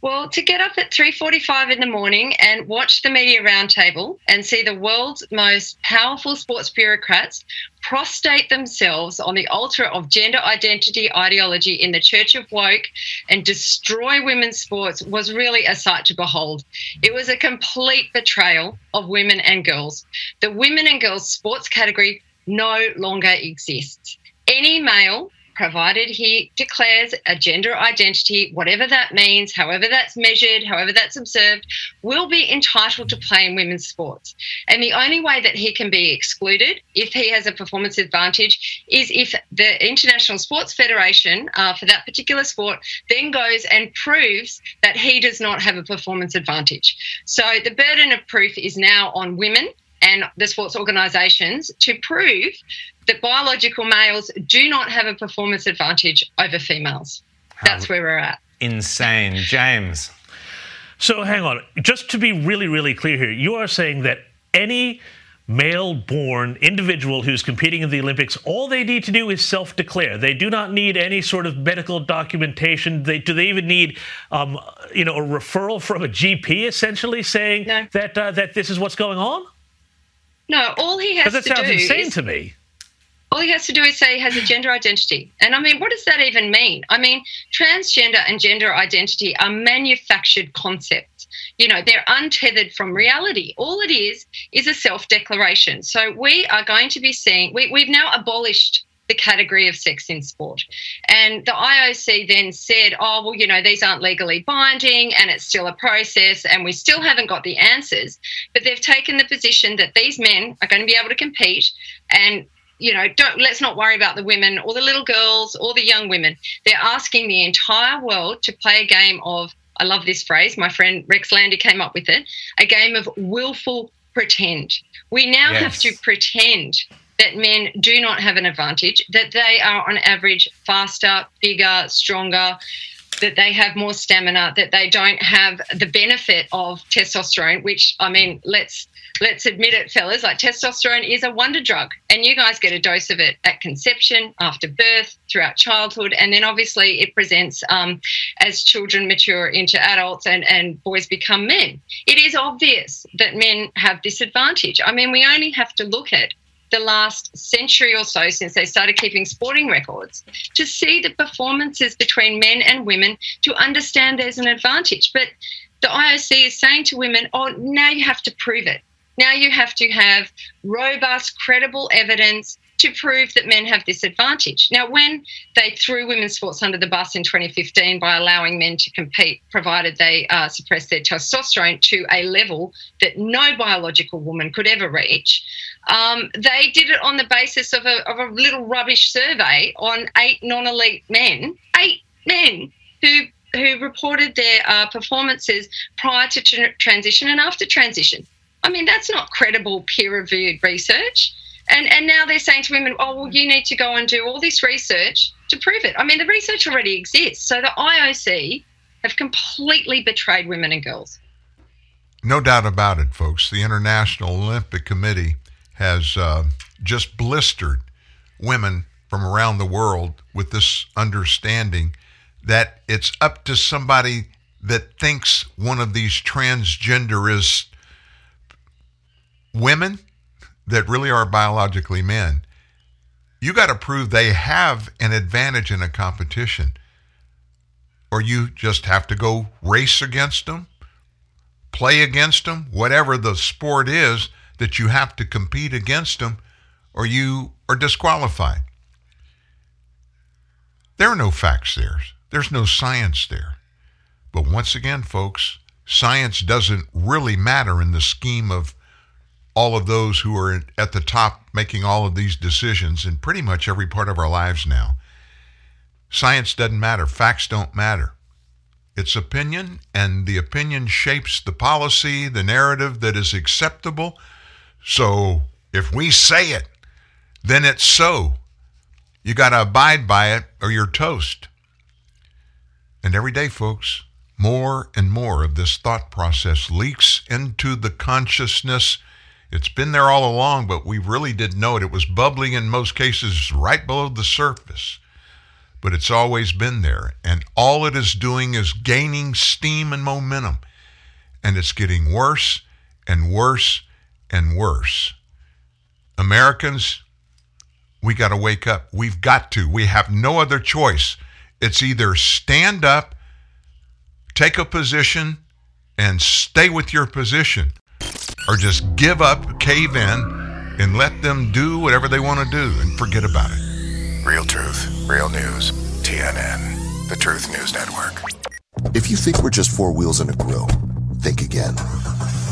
Speaker 17: Well, to get up at 3:45 in the morning and watch the media roundtable and see the world's most powerful sports bureaucrats prostrate themselves on the altar of gender identity ideology in the Church of Woke and destroy women's sports was really a sight to behold. It was a complete betrayal of women and girls. The women and girls sports category no longer exists. Any male, provided he declares a gender identity, whatever that means, however that's measured, however that's observed, will be entitled to play in women's sports. And the only way that he can be excluded, if he has a performance advantage, is if the International Sports Federation uh, for that particular sport then goes and proves that he does not have a performance advantage. So the burden of proof is now on women and the sports organisations to prove that biological males do not have a performance advantage over females. That's where we're at.
Speaker 16: Insane. James.
Speaker 18: So hang on. Just to be really, really clear here, you are saying that any male born individual who's competing in the Olympics, all they need to do is self declare. They do not need any sort of medical documentation. They, do they even need, um, you know, a referral from a GP essentially saying that, uh, that this is what's going on?
Speaker 17: No, all he has to
Speaker 18: Because
Speaker 17: to
Speaker 18: that sounds
Speaker 17: do
Speaker 18: insane
Speaker 17: is
Speaker 18: to me.
Speaker 17: all he has to do is say he has a gender identity. And I mean, what does that even mean? I mean, transgender and gender identity are manufactured concepts. You know, they're untethered from reality. All it is is a self declaration. So we are going to be seeing, we, we've now abolished the category of sex in sport. And the IOC then said, oh, well, you know, these aren't legally binding and it's still a process and we still haven't got the answers. But they've taken the position that these men are going to be able to compete and you know, don't let's not worry about the women or the little girls or the young women. They're asking the entire world to play a game of I love this phrase. My friend Rex Landy came up with it. A game of willful pretend. We now
Speaker 19: Yes.
Speaker 17: have to pretend that men do not have an advantage, that they are on average faster, bigger, stronger, that they have more stamina, that they don't have the benefit of testosterone, which I mean, let's let's admit it, fellas, like testosterone is a wonder drug. And you guys get a dose of it at conception, after birth, throughout childhood, and then obviously it presents um, as children mature into adults and, and boys become men. It is obvious that men have this advantage. I mean, we only have to look at the last century or so since they started keeping sporting records to see the performances between men and women to understand there's an advantage. But the IOC is saying to women, oh, now you have to prove it. Now you have to have robust, credible evidence to prove that men have this advantage. Now, when they threw women's sports under the bus in 2015 by allowing men to compete, provided they uh, suppress their testosterone to a level that no biological woman could ever reach, um, they did it on the basis of a, of a little rubbish survey on eight non-elite men, eight men who who reported their uh, performances prior to tr- transition and after transition. I mean, that's not credible peer-reviewed research. And and now they're saying to women, oh well, you need to go and do all this research to prove it. I mean, the research already exists. So the IOC have completely betrayed women and girls.
Speaker 3: No doubt about it, folks. The International Olympic Committee has uh, just blistered women from around the world with this understanding that it's up to somebody that thinks one of these transgenderist women that really are biologically men. You got to prove they have an advantage in a competition, or you just have to go race against them play against them, whatever the sport is that you have to compete against them, or you are disqualified. There are no facts there. There's no science there. But once again, folks, science doesn't really matter in the scheme of all of those who are at the top making all of these decisions in pretty much every part of our lives now. Science doesn't matter, facts don't matter. It's opinion, and the opinion shapes the policy, the narrative that is acceptable. So if we say it, then it's so. You got to abide by it or you're toast. And every day, folks, more and more of this thought process leaks into the consciousness. It's been there all along, but we really didn't know it. It was bubbling in most cases right below the surface but it's always been there. And all it is doing is gaining steam and momentum. And it's getting worse and worse and worse. Americans, we got to wake up. We've got to. We have no other choice. It's either stand up, take a position, and stay with your position, or just give up, cave in, and let them do whatever they want to do and forget about it.
Speaker 1: Real truth, real news. TNN, the Truth News Network.
Speaker 20: If you think we're just four wheels and a grill, think again.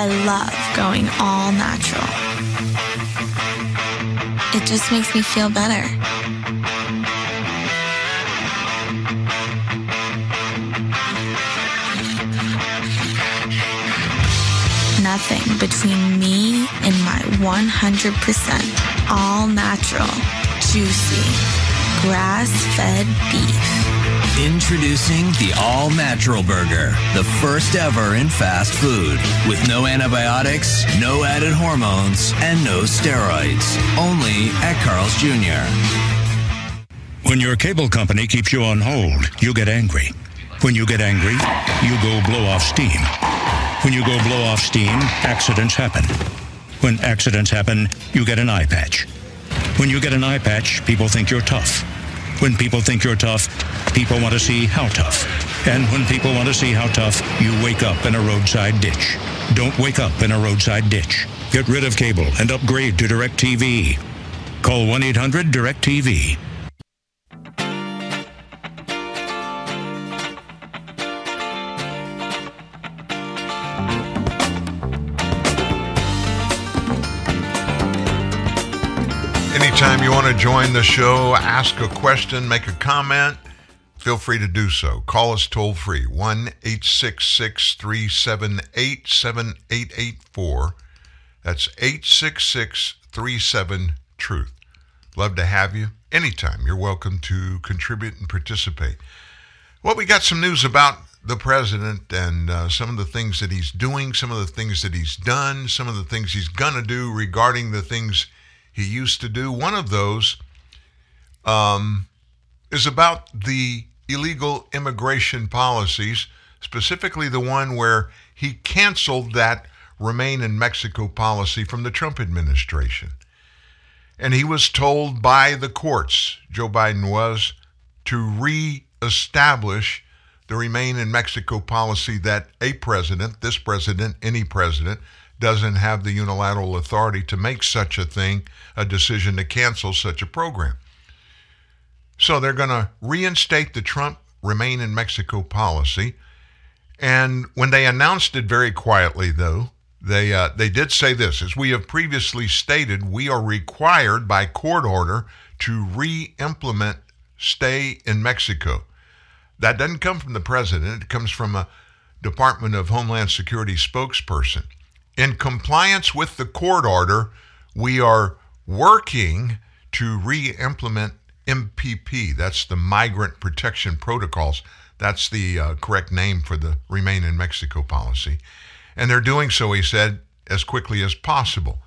Speaker 21: I love going all natural. It just makes me feel better. Nothing between me and my 100% all natural, juicy, grass fed beef.
Speaker 19: Introducing the All Natural Burger, the first ever in fast food. With no antibiotics, no added hormones, and no steroids. Only at Carl's Jr.
Speaker 22: When your cable company keeps you on hold, you get angry. When you get angry, you go blow off steam. When you go blow off steam, accidents happen. When accidents happen, you get an eye patch. When you get an eye patch, people think you're tough. When people think you're tough, people want to see how tough. And when people want to see how tough, you wake up in a roadside ditch. Don't wake up in a roadside ditch. Get rid of cable and upgrade to DirecTV. Call 1 800 DirecTV.
Speaker 3: Join the show, ask a question, make a comment, feel free to do so. Call us toll free 1 866 378 7884. That's 866 37 Truth. Love to have you anytime. You're welcome to contribute and participate. Well, we got some news about the president and uh, some of the things that he's doing, some of the things that he's done, some of the things he's going to do regarding the things he used to do. One of those um, is about the illegal immigration policies, specifically the one where he canceled that remain in Mexico policy from the Trump administration. And he was told by the courts, Joe Biden was, to reestablish the remain in Mexico policy that a president, this president, any president, doesn't have the unilateral authority to make such a thing, a decision to cancel such a program. So they're going to reinstate the Trump remain in Mexico policy. And when they announced it very quietly, though, they uh, they did say this: as we have previously stated, we are required by court order to re-implement stay in Mexico. That doesn't come from the president; it comes from a Department of Homeland Security spokesperson. In compliance with the court order, we are working to re implement MPP. That's the Migrant Protection Protocols. That's the uh, correct name for the Remain in Mexico policy. And they're doing so, he said, as quickly as possible.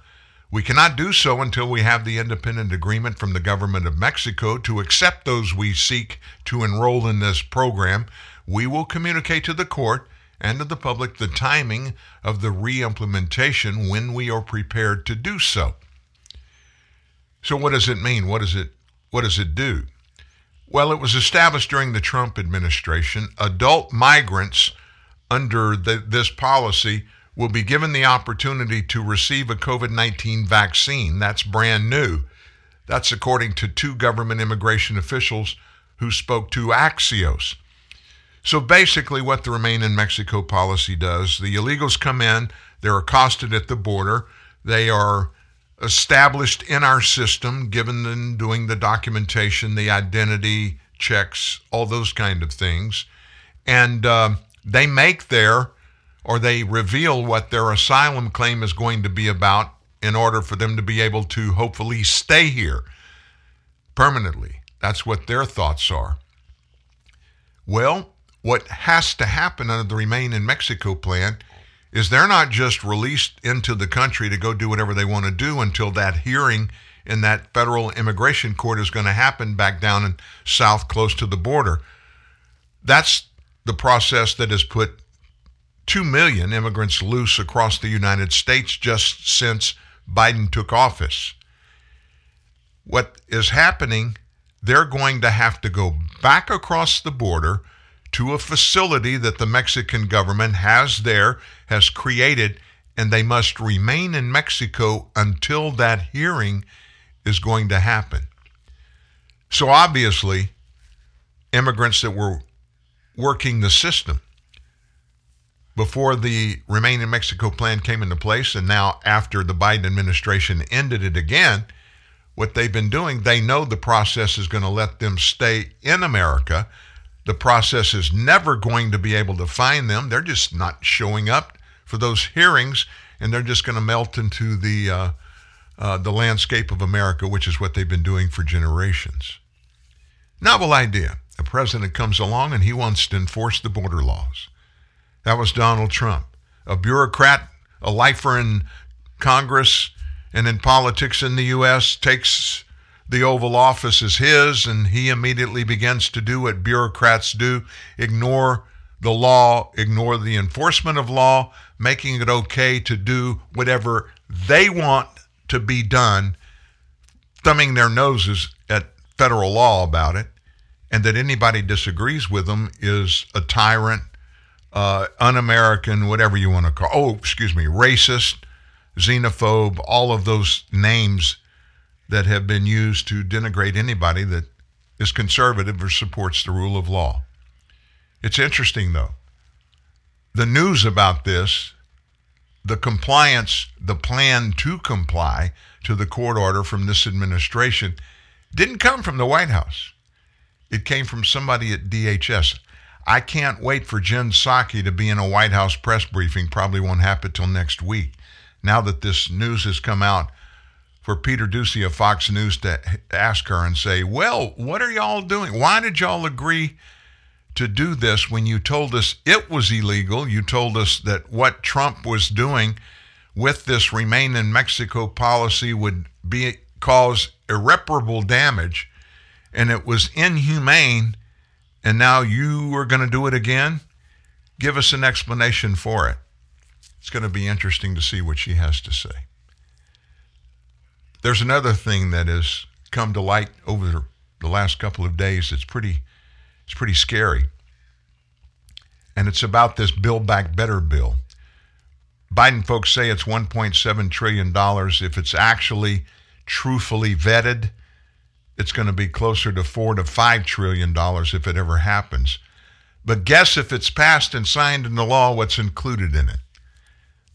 Speaker 3: We cannot do so until we have the independent agreement from the government of Mexico to accept those we seek to enroll in this program. We will communicate to the court and to the public the timing of the re-implementation when we are prepared to do so. So what does it mean? What does it what does it do? Well, it was established during the Trump administration. Adult migrants under the, this policy will be given the opportunity to receive a COVID 19 vaccine. That's brand new. That's according to two government immigration officials who spoke to Axios. So basically, what the Remain in Mexico policy does the illegals come in, they're accosted at the border, they are established in our system, given them doing the documentation, the identity checks, all those kind of things. And uh, they make their, or they reveal what their asylum claim is going to be about in order for them to be able to hopefully stay here permanently. That's what their thoughts are. Well, what has to happen under the Remain in Mexico plan is they're not just released into the country to go do whatever they want to do until that hearing in that federal immigration court is going to happen back down in south close to the border. That's the process that has put 2 million immigrants loose across the United States just since Biden took office. What is happening, they're going to have to go back across the border to a facility that the Mexican government has there, has created and they must remain in Mexico until that hearing is going to happen. So obviously, immigrants that were working the system before the Remain in Mexico plan came into place, and now after the Biden administration ended it again, what they've been doing, they know the process is going to let them stay in America. The process is never going to be able to find them. They're just not showing up for those hearings, and they're just going to melt into the uh, uh, the landscape of America, which is what they've been doing for generations. Novel idea. A president comes along and he wants to enforce the border laws. That was Donald Trump, a bureaucrat, a lifer in Congress and in politics in the U.S., takes the Oval Office is his, and he immediately begins to do what bureaucrats do ignore the law, ignore the enforcement of law, making it okay to do whatever they want to be done, thumbing their noses at federal law about it, and that anybody disagrees with them is a tyrant, uh, un American, whatever you want to call Oh, excuse me, racist, xenophobe, all of those names that have been used to denigrate anybody that is conservative or supports the rule of law. It's interesting, though. The news about this, the compliance, the plan to comply to the court order from this administration didn't come from the White House. It came from somebody at DHS. I can't wait for Jen Psaki to be in a White House press briefing. Probably won't happen till next week. Now that this news has come out, for Peter Doocy of Fox News to ask her and say, Well, what are y'all doing? Why did y'all agree to do this when you told us it was illegal? You told us that what Trump was doing with this remain in Mexico policy would be cause irreparable damage and it was inhumane and now you are going to do it again? Give us an explanation for it. It's going to be interesting to see what she has to say. There's another thing that has come to light over the last couple of days. It's pretty, it's pretty scary, and it's about this Build Back Better bill. Biden folks say it's 1.7 trillion dollars. If it's actually truthfully vetted, it's going to be closer to four to five trillion dollars if it ever happens. But guess if it's passed and signed into law, what's included in it?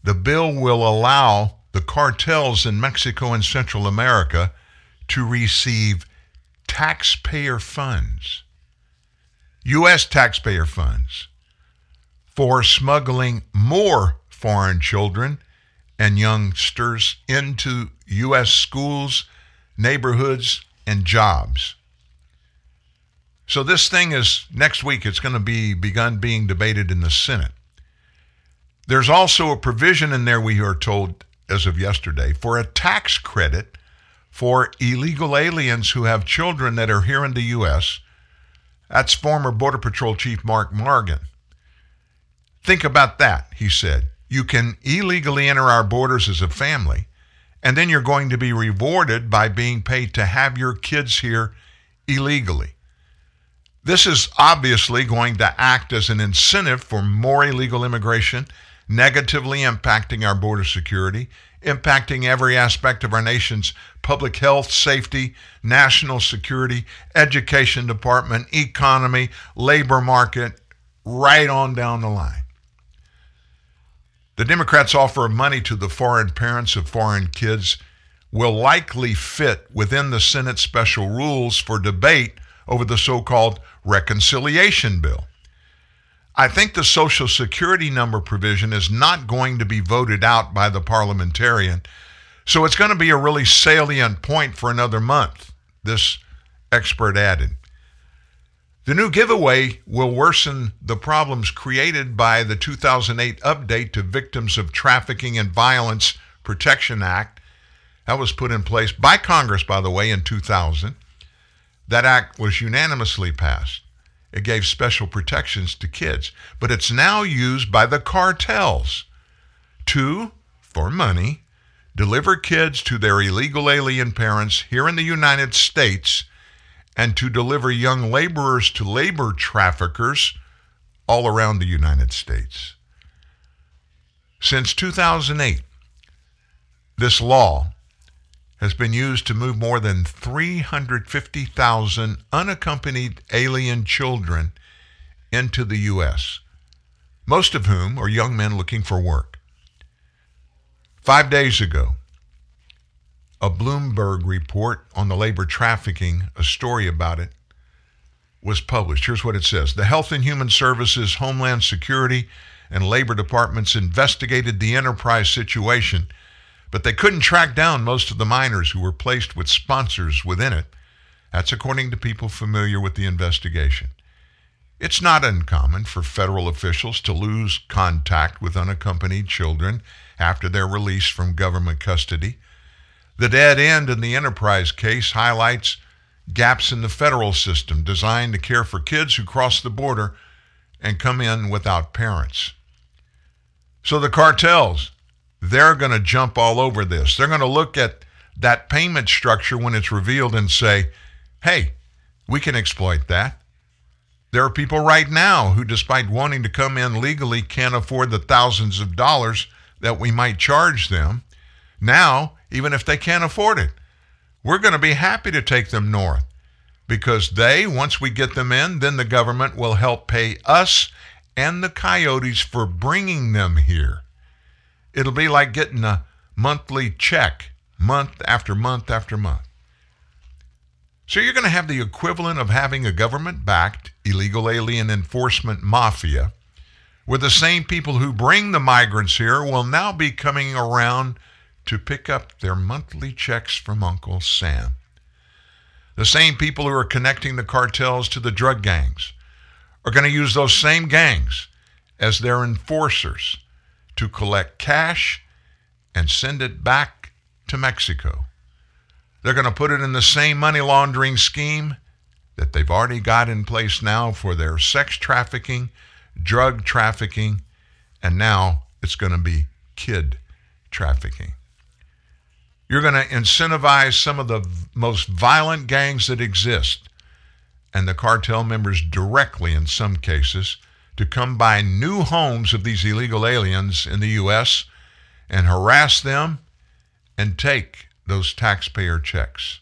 Speaker 3: The bill will allow the cartels in Mexico and Central America to receive taxpayer funds, U.S. taxpayer funds, for smuggling more foreign children and youngsters into U.S. schools, neighborhoods, and jobs. So this thing is next week it's going to be begun being debated in the Senate. There's also a provision in there we are told as of yesterday for a tax credit for illegal aliens who have children that are here in the U.S. That's former Border Patrol Chief Mark Morgan. Think about that, he said. You can illegally enter our borders as a family, and then you're going to be rewarded by being paid to have your kids here illegally. This is obviously going to act as an incentive for more illegal immigration negatively impacting our border security, impacting every aspect of our nation's public health, safety, national security, education department, economy, labor market, right on down the line. The Democrats' offer of money to the foreign parents of foreign kids will likely fit within the Senate special rules for debate over the so called reconciliation bill. I think the Social Security number provision is not going to be voted out by the parliamentarian. So it's going to be a really salient point for another month, this expert added. The new giveaway will worsen the problems created by the 2008 update to Victims of Trafficking and Violence Protection Act. That was put in place by Congress, by the way, in 2000. That act was unanimously passed. It gave special protections to kids, but it's now used by the cartels to, for money, deliver kids to their illegal alien parents here in the United States and to deliver young laborers to labor traffickers all around the United States. Since 2008, this law has been used to move more than 350,000 unaccompanied alien children into the U.S., most of whom are young men looking for work. Five days ago, a Bloomberg report on the labor trafficking, a story about it, was published. Here's what it says The Health and Human Services, Homeland Security, and Labor Departments investigated the enterprise situation, but they couldn't track down most of the minors who were placed with sponsors within it. That's according to people familiar with the investigation. It's not uncommon for federal officials to lose contact with unaccompanied children after they're released from government custody. The dead end in the enterprise case highlights gaps in the federal system designed to care for kids who cross the border and come in without parents. So the cartels, they're going to jump all over this. They're going to look at that payment structure when it's revealed and say, hey, we can exploit that. There are people right now who, despite wanting to come in legally, can't afford the thousands of dollars that we might charge them. Now, even if they can't afford it, we're going to be happy to take them north because they, once we get them in, then the government will help pay us and the coyotes for bringing them here. It'll be like getting a monthly check month after month after month. So you're going to have the equivalent of having a government backed illegal alien enforcement mafia where the same people who bring the migrants here will now be coming around to pick up their monthly checks from Uncle Sam. The same people who are connecting the cartels to the drug gangs are going to use those same gangs as their enforcers to collect cash and send it back to Mexico. They're going to put it in the same money laundering scheme that they've already got in place now for their sex trafficking, drug trafficking, and now it's going to be kid trafficking. You're going to incentivize some of the most violent gangs that exist and the cartel members directly, in some cases, to come by new homes of these illegal aliens in the U.S. and harass them and take those taxpayer checks.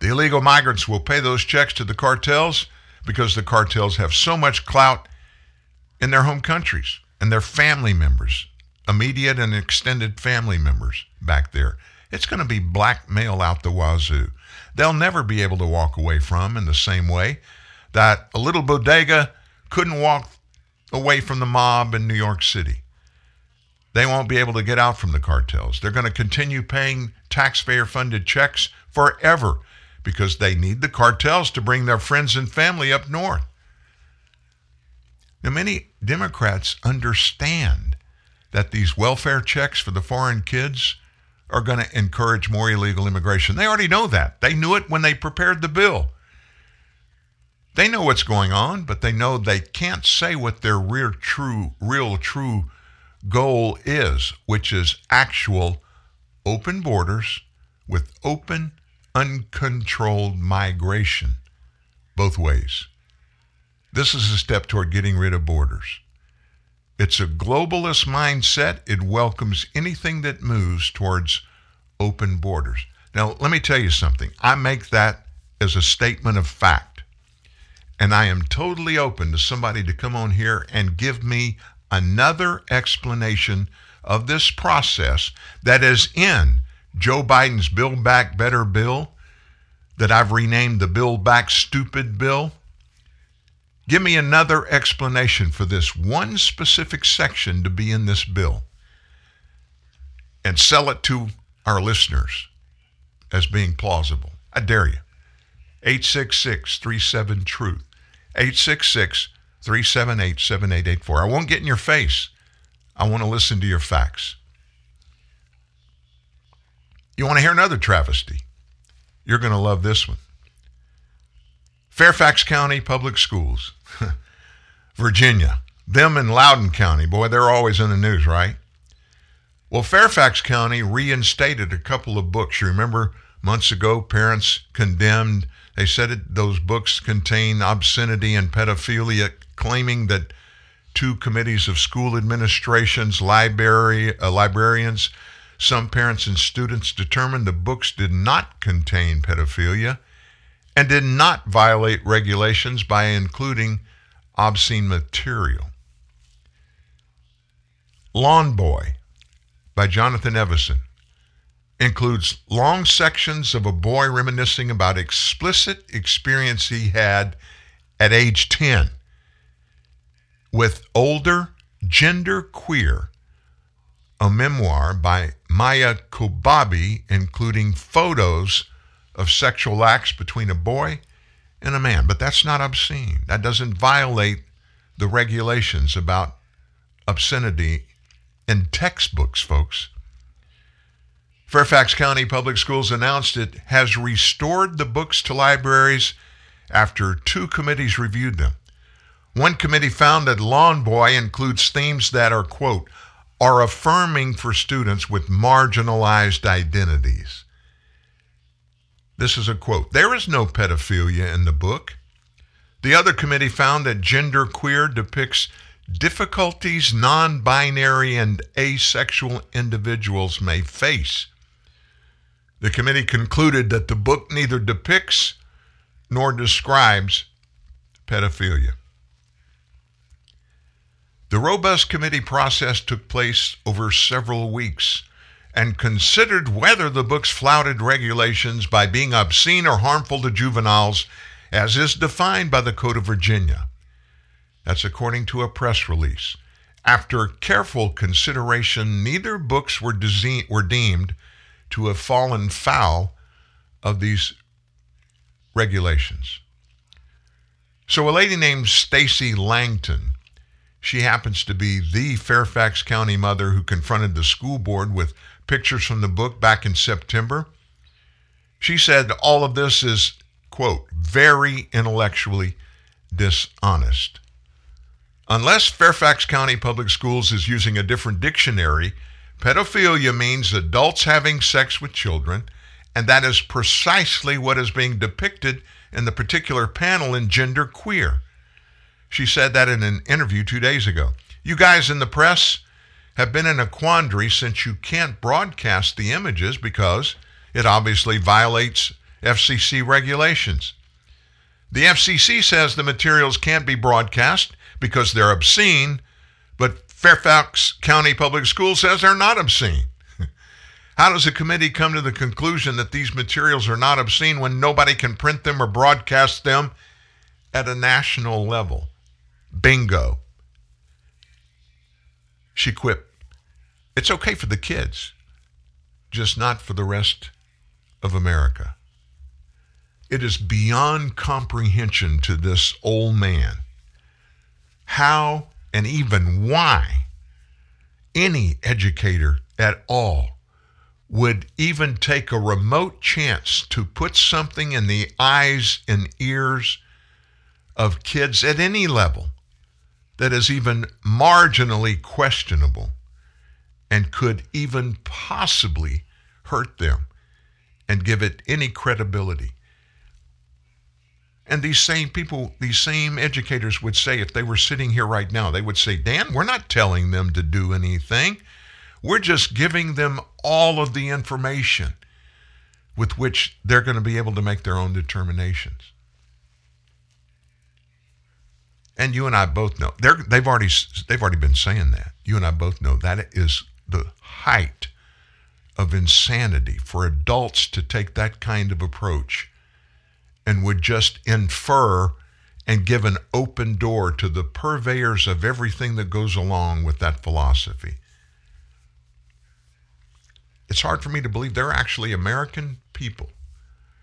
Speaker 3: The illegal migrants will pay those checks to the cartels because the cartels have so much clout in their home countries and their family members immediate and extended family members back there. It's going to be blackmail out the wazoo. They'll never be able to walk away from in the same way that a little bodega couldn't walk away from the mob in New York City. They won't be able to get out from the cartels. They're going to continue paying taxpayer funded checks forever because they need the cartels to bring their friends and family up north. Now, many Democrats understand that these welfare checks for the foreign kids are going to encourage more illegal immigration. They already know that. They knew it when they prepared the bill. They know what's going on, but they know they can't say what their real true real true goal is, which is actual open borders with open uncontrolled migration both ways. This is a step toward getting rid of borders. It's a globalist mindset. It welcomes anything that moves towards open borders. Now, let me tell you something. I make that as a statement of fact. And I am totally open to somebody to come on here and give me another explanation of this process that is in Joe Biden's Build Back Better bill that I've renamed the Build Back Stupid bill. Give me another explanation for this one specific section to be in this bill and sell it to our listeners as being plausible. I dare you. 866 37 Truth. 866 378 7884. I won't get in your face. I want to listen to your facts. You want to hear another travesty? You're going to love this one. Fairfax County Public Schools, Virginia. Them in Loudoun County, boy, they're always in the news, right? Well, Fairfax County reinstated a couple of books. You remember months ago, parents condemned, they said it, those books contain obscenity and pedophilia, claiming that two committees of school administrations, library, uh, librarians, some parents and students determined the books did not contain pedophilia and did not violate regulations by including obscene material. Lawn Boy by Jonathan Evison includes long sections of a boy reminiscing about explicit experience he had at age 10 with older gender queer a memoir by Maia Kobabe including photos of sexual acts between a boy and a man. But that's not obscene. That doesn't violate the regulations about obscenity in textbooks folks Fairfax County Public Schools announced it has restored the books to libraries after two committees reviewed them. One committee found that Lawn Boy includes themes that are, quote, are affirming for students with marginalized identities. This is a quote. There is no pedophilia in the book. The other committee found that gender queer depicts difficulties non binary and asexual individuals may face. The committee concluded that the book neither depicts nor describes pedophilia. The robust committee process took place over several weeks and considered whether the books flouted regulations by being obscene or harmful to juveniles, as is defined by the Code of Virginia. That's according to a press release. After careful consideration, neither books were, were deemed to have fallen foul of these regulations. So a lady named Stacy Langton, she happens to be the Fairfax County mother who confronted the school board with pictures from the book back in September. She said all of this is, quote, very intellectually dishonest. Unless Fairfax County Public Schools is using a different dictionary, pedophilia means adults having sex with children, and that is precisely what is being depicted in the particular panel in Gender Queer. She said that in an interview two days ago. You guys in the press have been in a quandary since you can't broadcast the images because it obviously violates FCC regulations. The FCC says the materials can't be broadcast because they're obscene, but Fairfax County Public Schools says they're not obscene. How does a committee come to the conclusion that these materials are not obscene when nobody can print them or broadcast them at a national level? Bingo. She quipped, It's okay for the kids, just not for the rest of America. It is beyond comprehension to this old man how and even why any educator at all would even take a remote chance to put something in the eyes and ears of kids at any level that is even marginally questionable and could even possibly hurt them and give it any credibility. And these same people, these same educators would say, if they were sitting here right now, they would say, Dan, we're not telling them to do anything. We're just giving them all of the information with which they're going to be able to make their own determinations. And you and I both know they're, they've already they've already been saying that. You and I both know that is the height of insanity for adults to take that kind of approach and would just infer and give an open door to the purveyors of everything that goes along with that philosophy. It's hard for me to believe they're actually American people.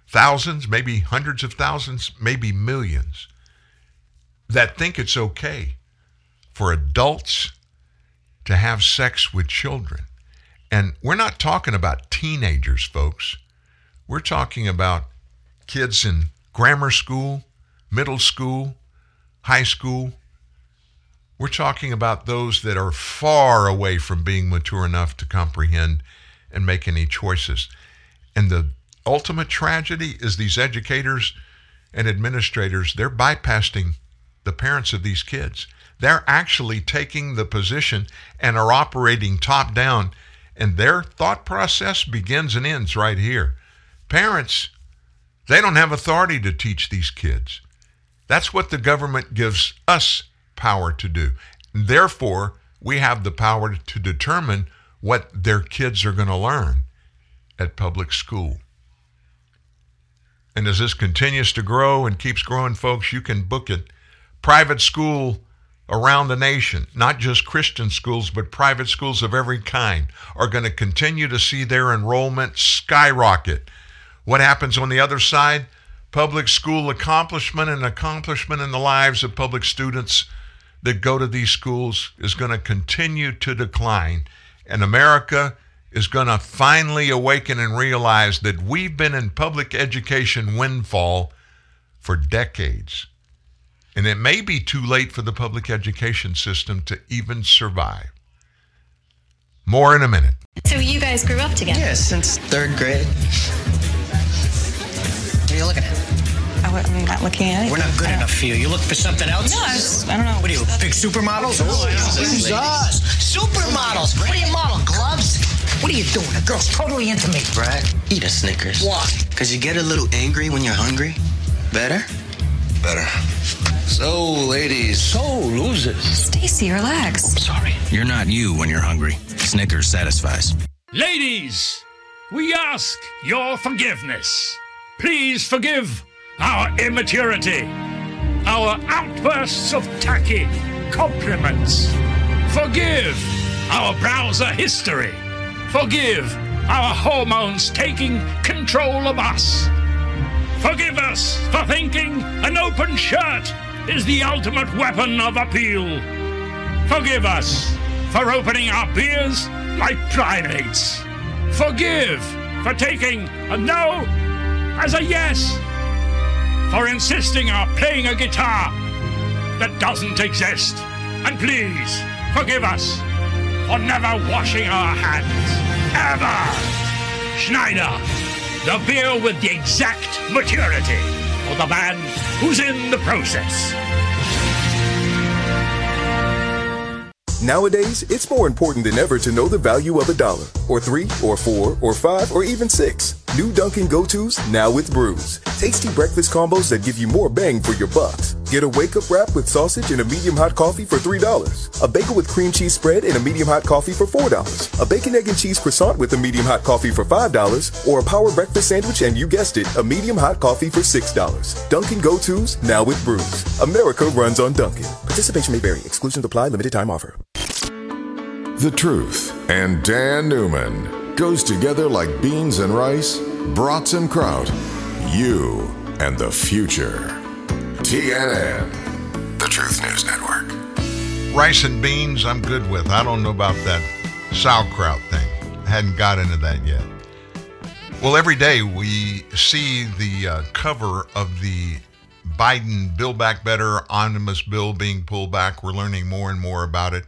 Speaker 3: Thousands, maybe hundreds of thousands, maybe millions that think it's okay for adults to have sex with children. And we're not talking about teenagers, folks. We're talking about kids in grammar school, middle school, high school. We're talking about those that are far away from being mature enough to comprehend and make any choices. And the ultimate tragedy is these educators and administrators, they're bypassing the parents of these kids. They're actually taking the position and are operating top down, and their thought process begins and ends right here. Parents, they don't have authority to teach these kids. That's what the government gives us power to do. Therefore, we have the power to determine what their kids are going to learn at public school. And as this continues to grow and keeps growing, folks, you can book it. Private school around the nation, not just Christian schools, but private schools of every kind, are going to continue to see their enrollment skyrocket. What happens on the other side? Public school accomplishment and accomplishment in the lives of public students that go to these schools is going to continue to decline. And America is going to finally awaken and realize that we've been in public education windfall for decades. And it may be too late for the public education system to even survive. More in a minute.
Speaker 23: So you guys grew up together?
Speaker 24: Yeah, since third grade. Oh, what are you looking at?
Speaker 23: I, am not looking at it.
Speaker 24: We're not good uh, enough for you. You look for something else?
Speaker 23: No, I, just, I don't know.
Speaker 24: What are you, big supermodels? Oh, Jesus! Supermodels! What do you model, gloves? What are you doing? The girl's totally into me.
Speaker 25: Brad, eat a Snickers.
Speaker 24: Why?
Speaker 25: Because you get a little angry when you're hungry. Better?
Speaker 20: Better. So, ladies.
Speaker 24: So, losers.
Speaker 23: Stacy, relax.
Speaker 24: I'm sorry.
Speaker 19: You're not you when you're hungry. Snickers satisfies.
Speaker 26: Ladies, we ask your forgiveness. Please forgive our immaturity, our outbursts of tacky compliments. Forgive our browser history. Forgive our hormones taking control of us. Forgive us for thinking an open shirt is the ultimate weapon of appeal. Forgive us for opening our beers like primates. Forgive for taking a no as a yes for insisting on playing a guitar that doesn't exist. And please forgive us for never washing our hands. Ever! Schneider, the beer with the exact maturity of the man who's in the process.
Speaker 27: Nowadays, it's more important than ever to know the value of a dollar, or three, or four, or five, or even six. New Dunkin' Go-To's now with brews. Tasty breakfast combos that give you more bang for your bucks. Get a wake-up wrap with sausage and a medium hot coffee for $3. A bagel with cream cheese spread and a medium hot coffee for $4. A bacon, egg, and cheese croissant with a medium hot coffee for $5. Or a power breakfast sandwich and you guessed it, a medium hot coffee for $6. Dunkin' Go-To's now with brews. America runs on Dunkin'. Participation may vary. Exclusions apply. Limited time offer.
Speaker 2: The Truth and Dan Newman goes together like beans and rice, brats and kraut. You and the future. TNN,
Speaker 1: the Truth News Network.
Speaker 3: Rice and beans, I'm good with. I don't know about that sauerkraut thing. I hadn't got into that yet. Well, every day we see the uh, cover of the Biden Build Back Better omnibus bill being pulled back. We're learning more and more about it.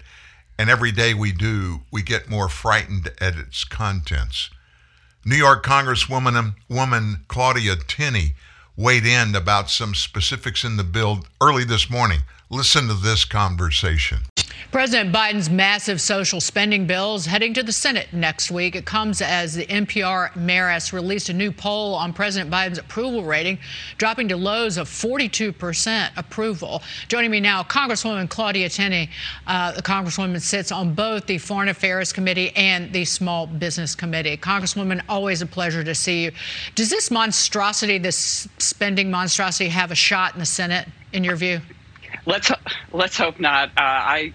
Speaker 3: And every day we do, we get more frightened at its contents. New York Congresswoman woman Claudia Tenney weighed in about some specifics in the bill early this morning. Listen to this conversation.
Speaker 28: President Biden's massive social spending bill is heading to the Senate next week. It comes as the NPR Marist released a new poll on President Biden's approval rating, dropping to lows of 42% approval. Joining me now, Congresswoman Claudia Tenney. Uh, the Congresswoman sits on both the Foreign Affairs Committee and the Small Business Committee. Congresswoman, always a pleasure to see you. Does this monstrosity, this spending monstrosity, have a shot in the Senate, in your view?
Speaker 29: Let's let's hope not. Uh, I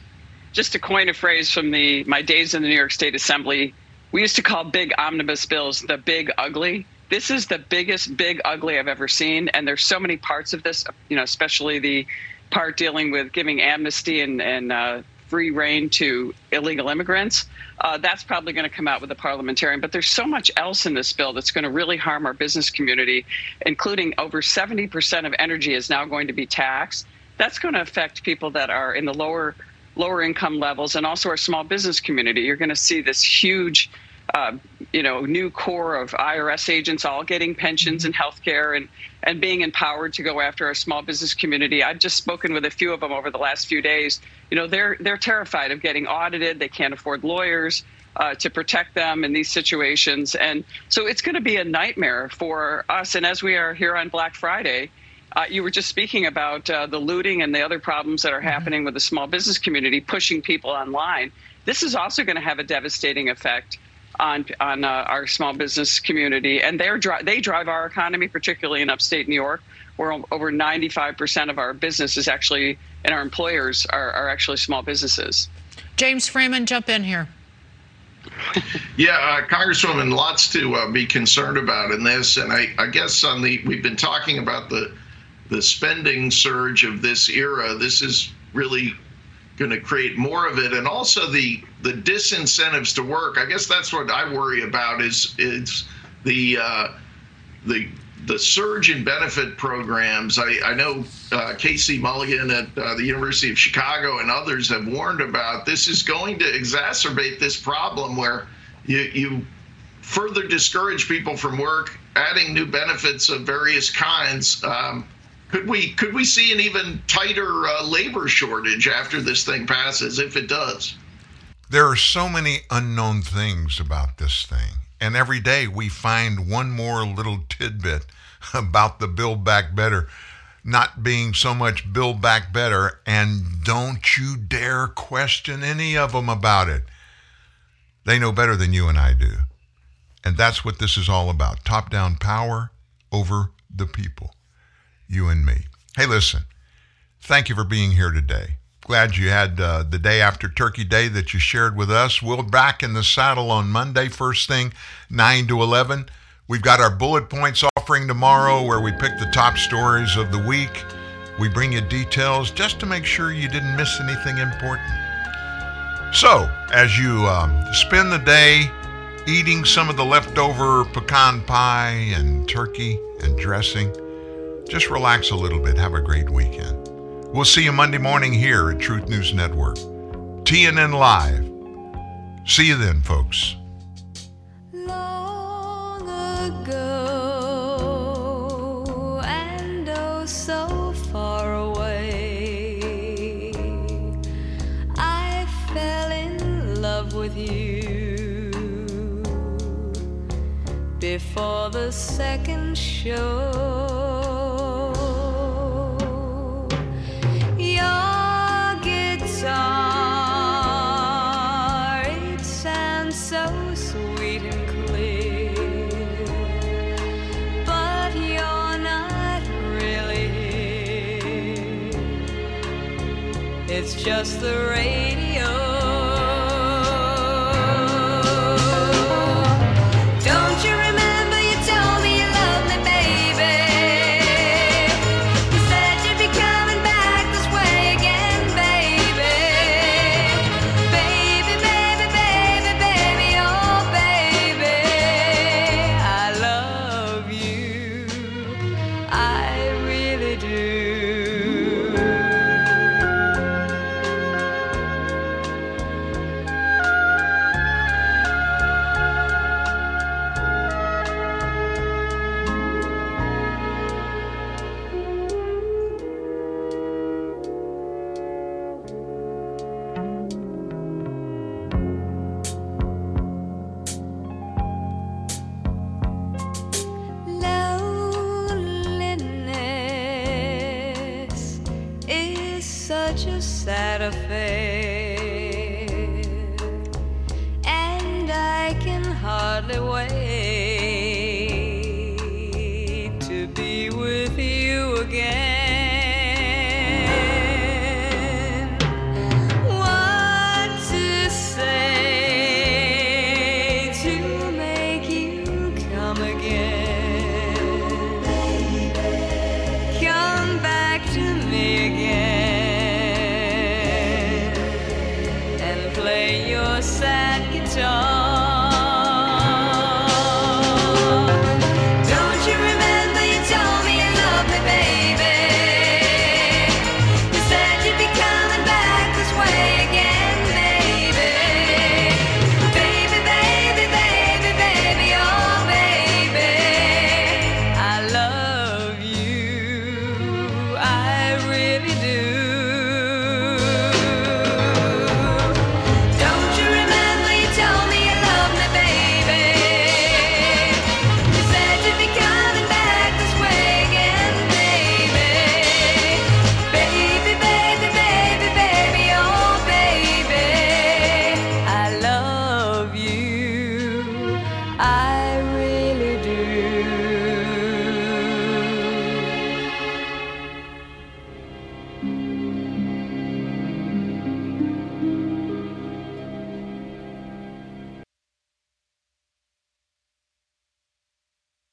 Speaker 29: just to coin a phrase from the my days in the New York State Assembly, we used to call big omnibus bills the big ugly. This is the biggest big ugly I've ever seen, and there's so many parts of this. You know, especially the part dealing with giving amnesty and and uh, free rein to illegal immigrants. Uh, that's probably going to come out with the parliamentarian. But there's so much else in this bill that's going to really harm our business community, including over 70% of energy is now going to be taxed. That's going to affect people that are in the lower lower income levels and also our small business community. You're going to see this huge uh, you know, new corps of IRS agents all getting pensions and health care and, and being empowered to go after our small business community. I've just spoken with a few of them over the last few days. You know, they're they're terrified of getting audited. They can't afford lawyers uh, to protect them in these situations, and so it's going to be a nightmare for us. And as we are here on Black Friday, uh, you were just speaking about uh, the looting and the other problems that are happening with the small business community, pushing people online. This is also going to have a devastating effect on on uh, our small business community, and they dri- they drive our economy, particularly in upstate New York, where over 95% of our business is actually and our employers are, are actually small businesses.
Speaker 28: James Freeman, jump in here.
Speaker 30: Yeah, uh, Congresswoman, lots to uh, be concerned about in this, and I, I guess on the we've been talking about the the spending surge of this era. This is really going to create more of it, and also the the disincentives to work. I guess that's what I worry about is is the uh, the the surge in benefit programs. I, I know uh, Casey Mulligan at uh, the University of Chicago and others have warned about this is going to exacerbate this problem where you you further discourage people from work, adding new benefits of various kinds. Um, could we could we see an even tighter uh, labor shortage after this thing passes if it does?
Speaker 3: There are so many unknown things about this thing. And every day we find one more little tidbit about the Build Back Better not being so much Build Back Better. And don't you dare question any of them about it. They know better than you and I do. And that's what this is all about top down power over the people you and me. Hey, listen, thank you for being here today. Glad you had uh, the day after Turkey Day that you shared with us. We'll back in the saddle on Monday, first thing, 9 to 11. We've got our bullet points offering tomorrow where we pick the top stories of the week. We bring you details just to make sure you didn't miss anything important. So, as you um, spend the day eating some of the leftover pecan pie and turkey and dressing, just relax a little bit. Have a great weekend. We'll see you Monday morning here at Truth News Network. TNN Live. See you then, folks.
Speaker 31: Long ago, and oh so far away, I fell in love with you before the second show. It's just the radio.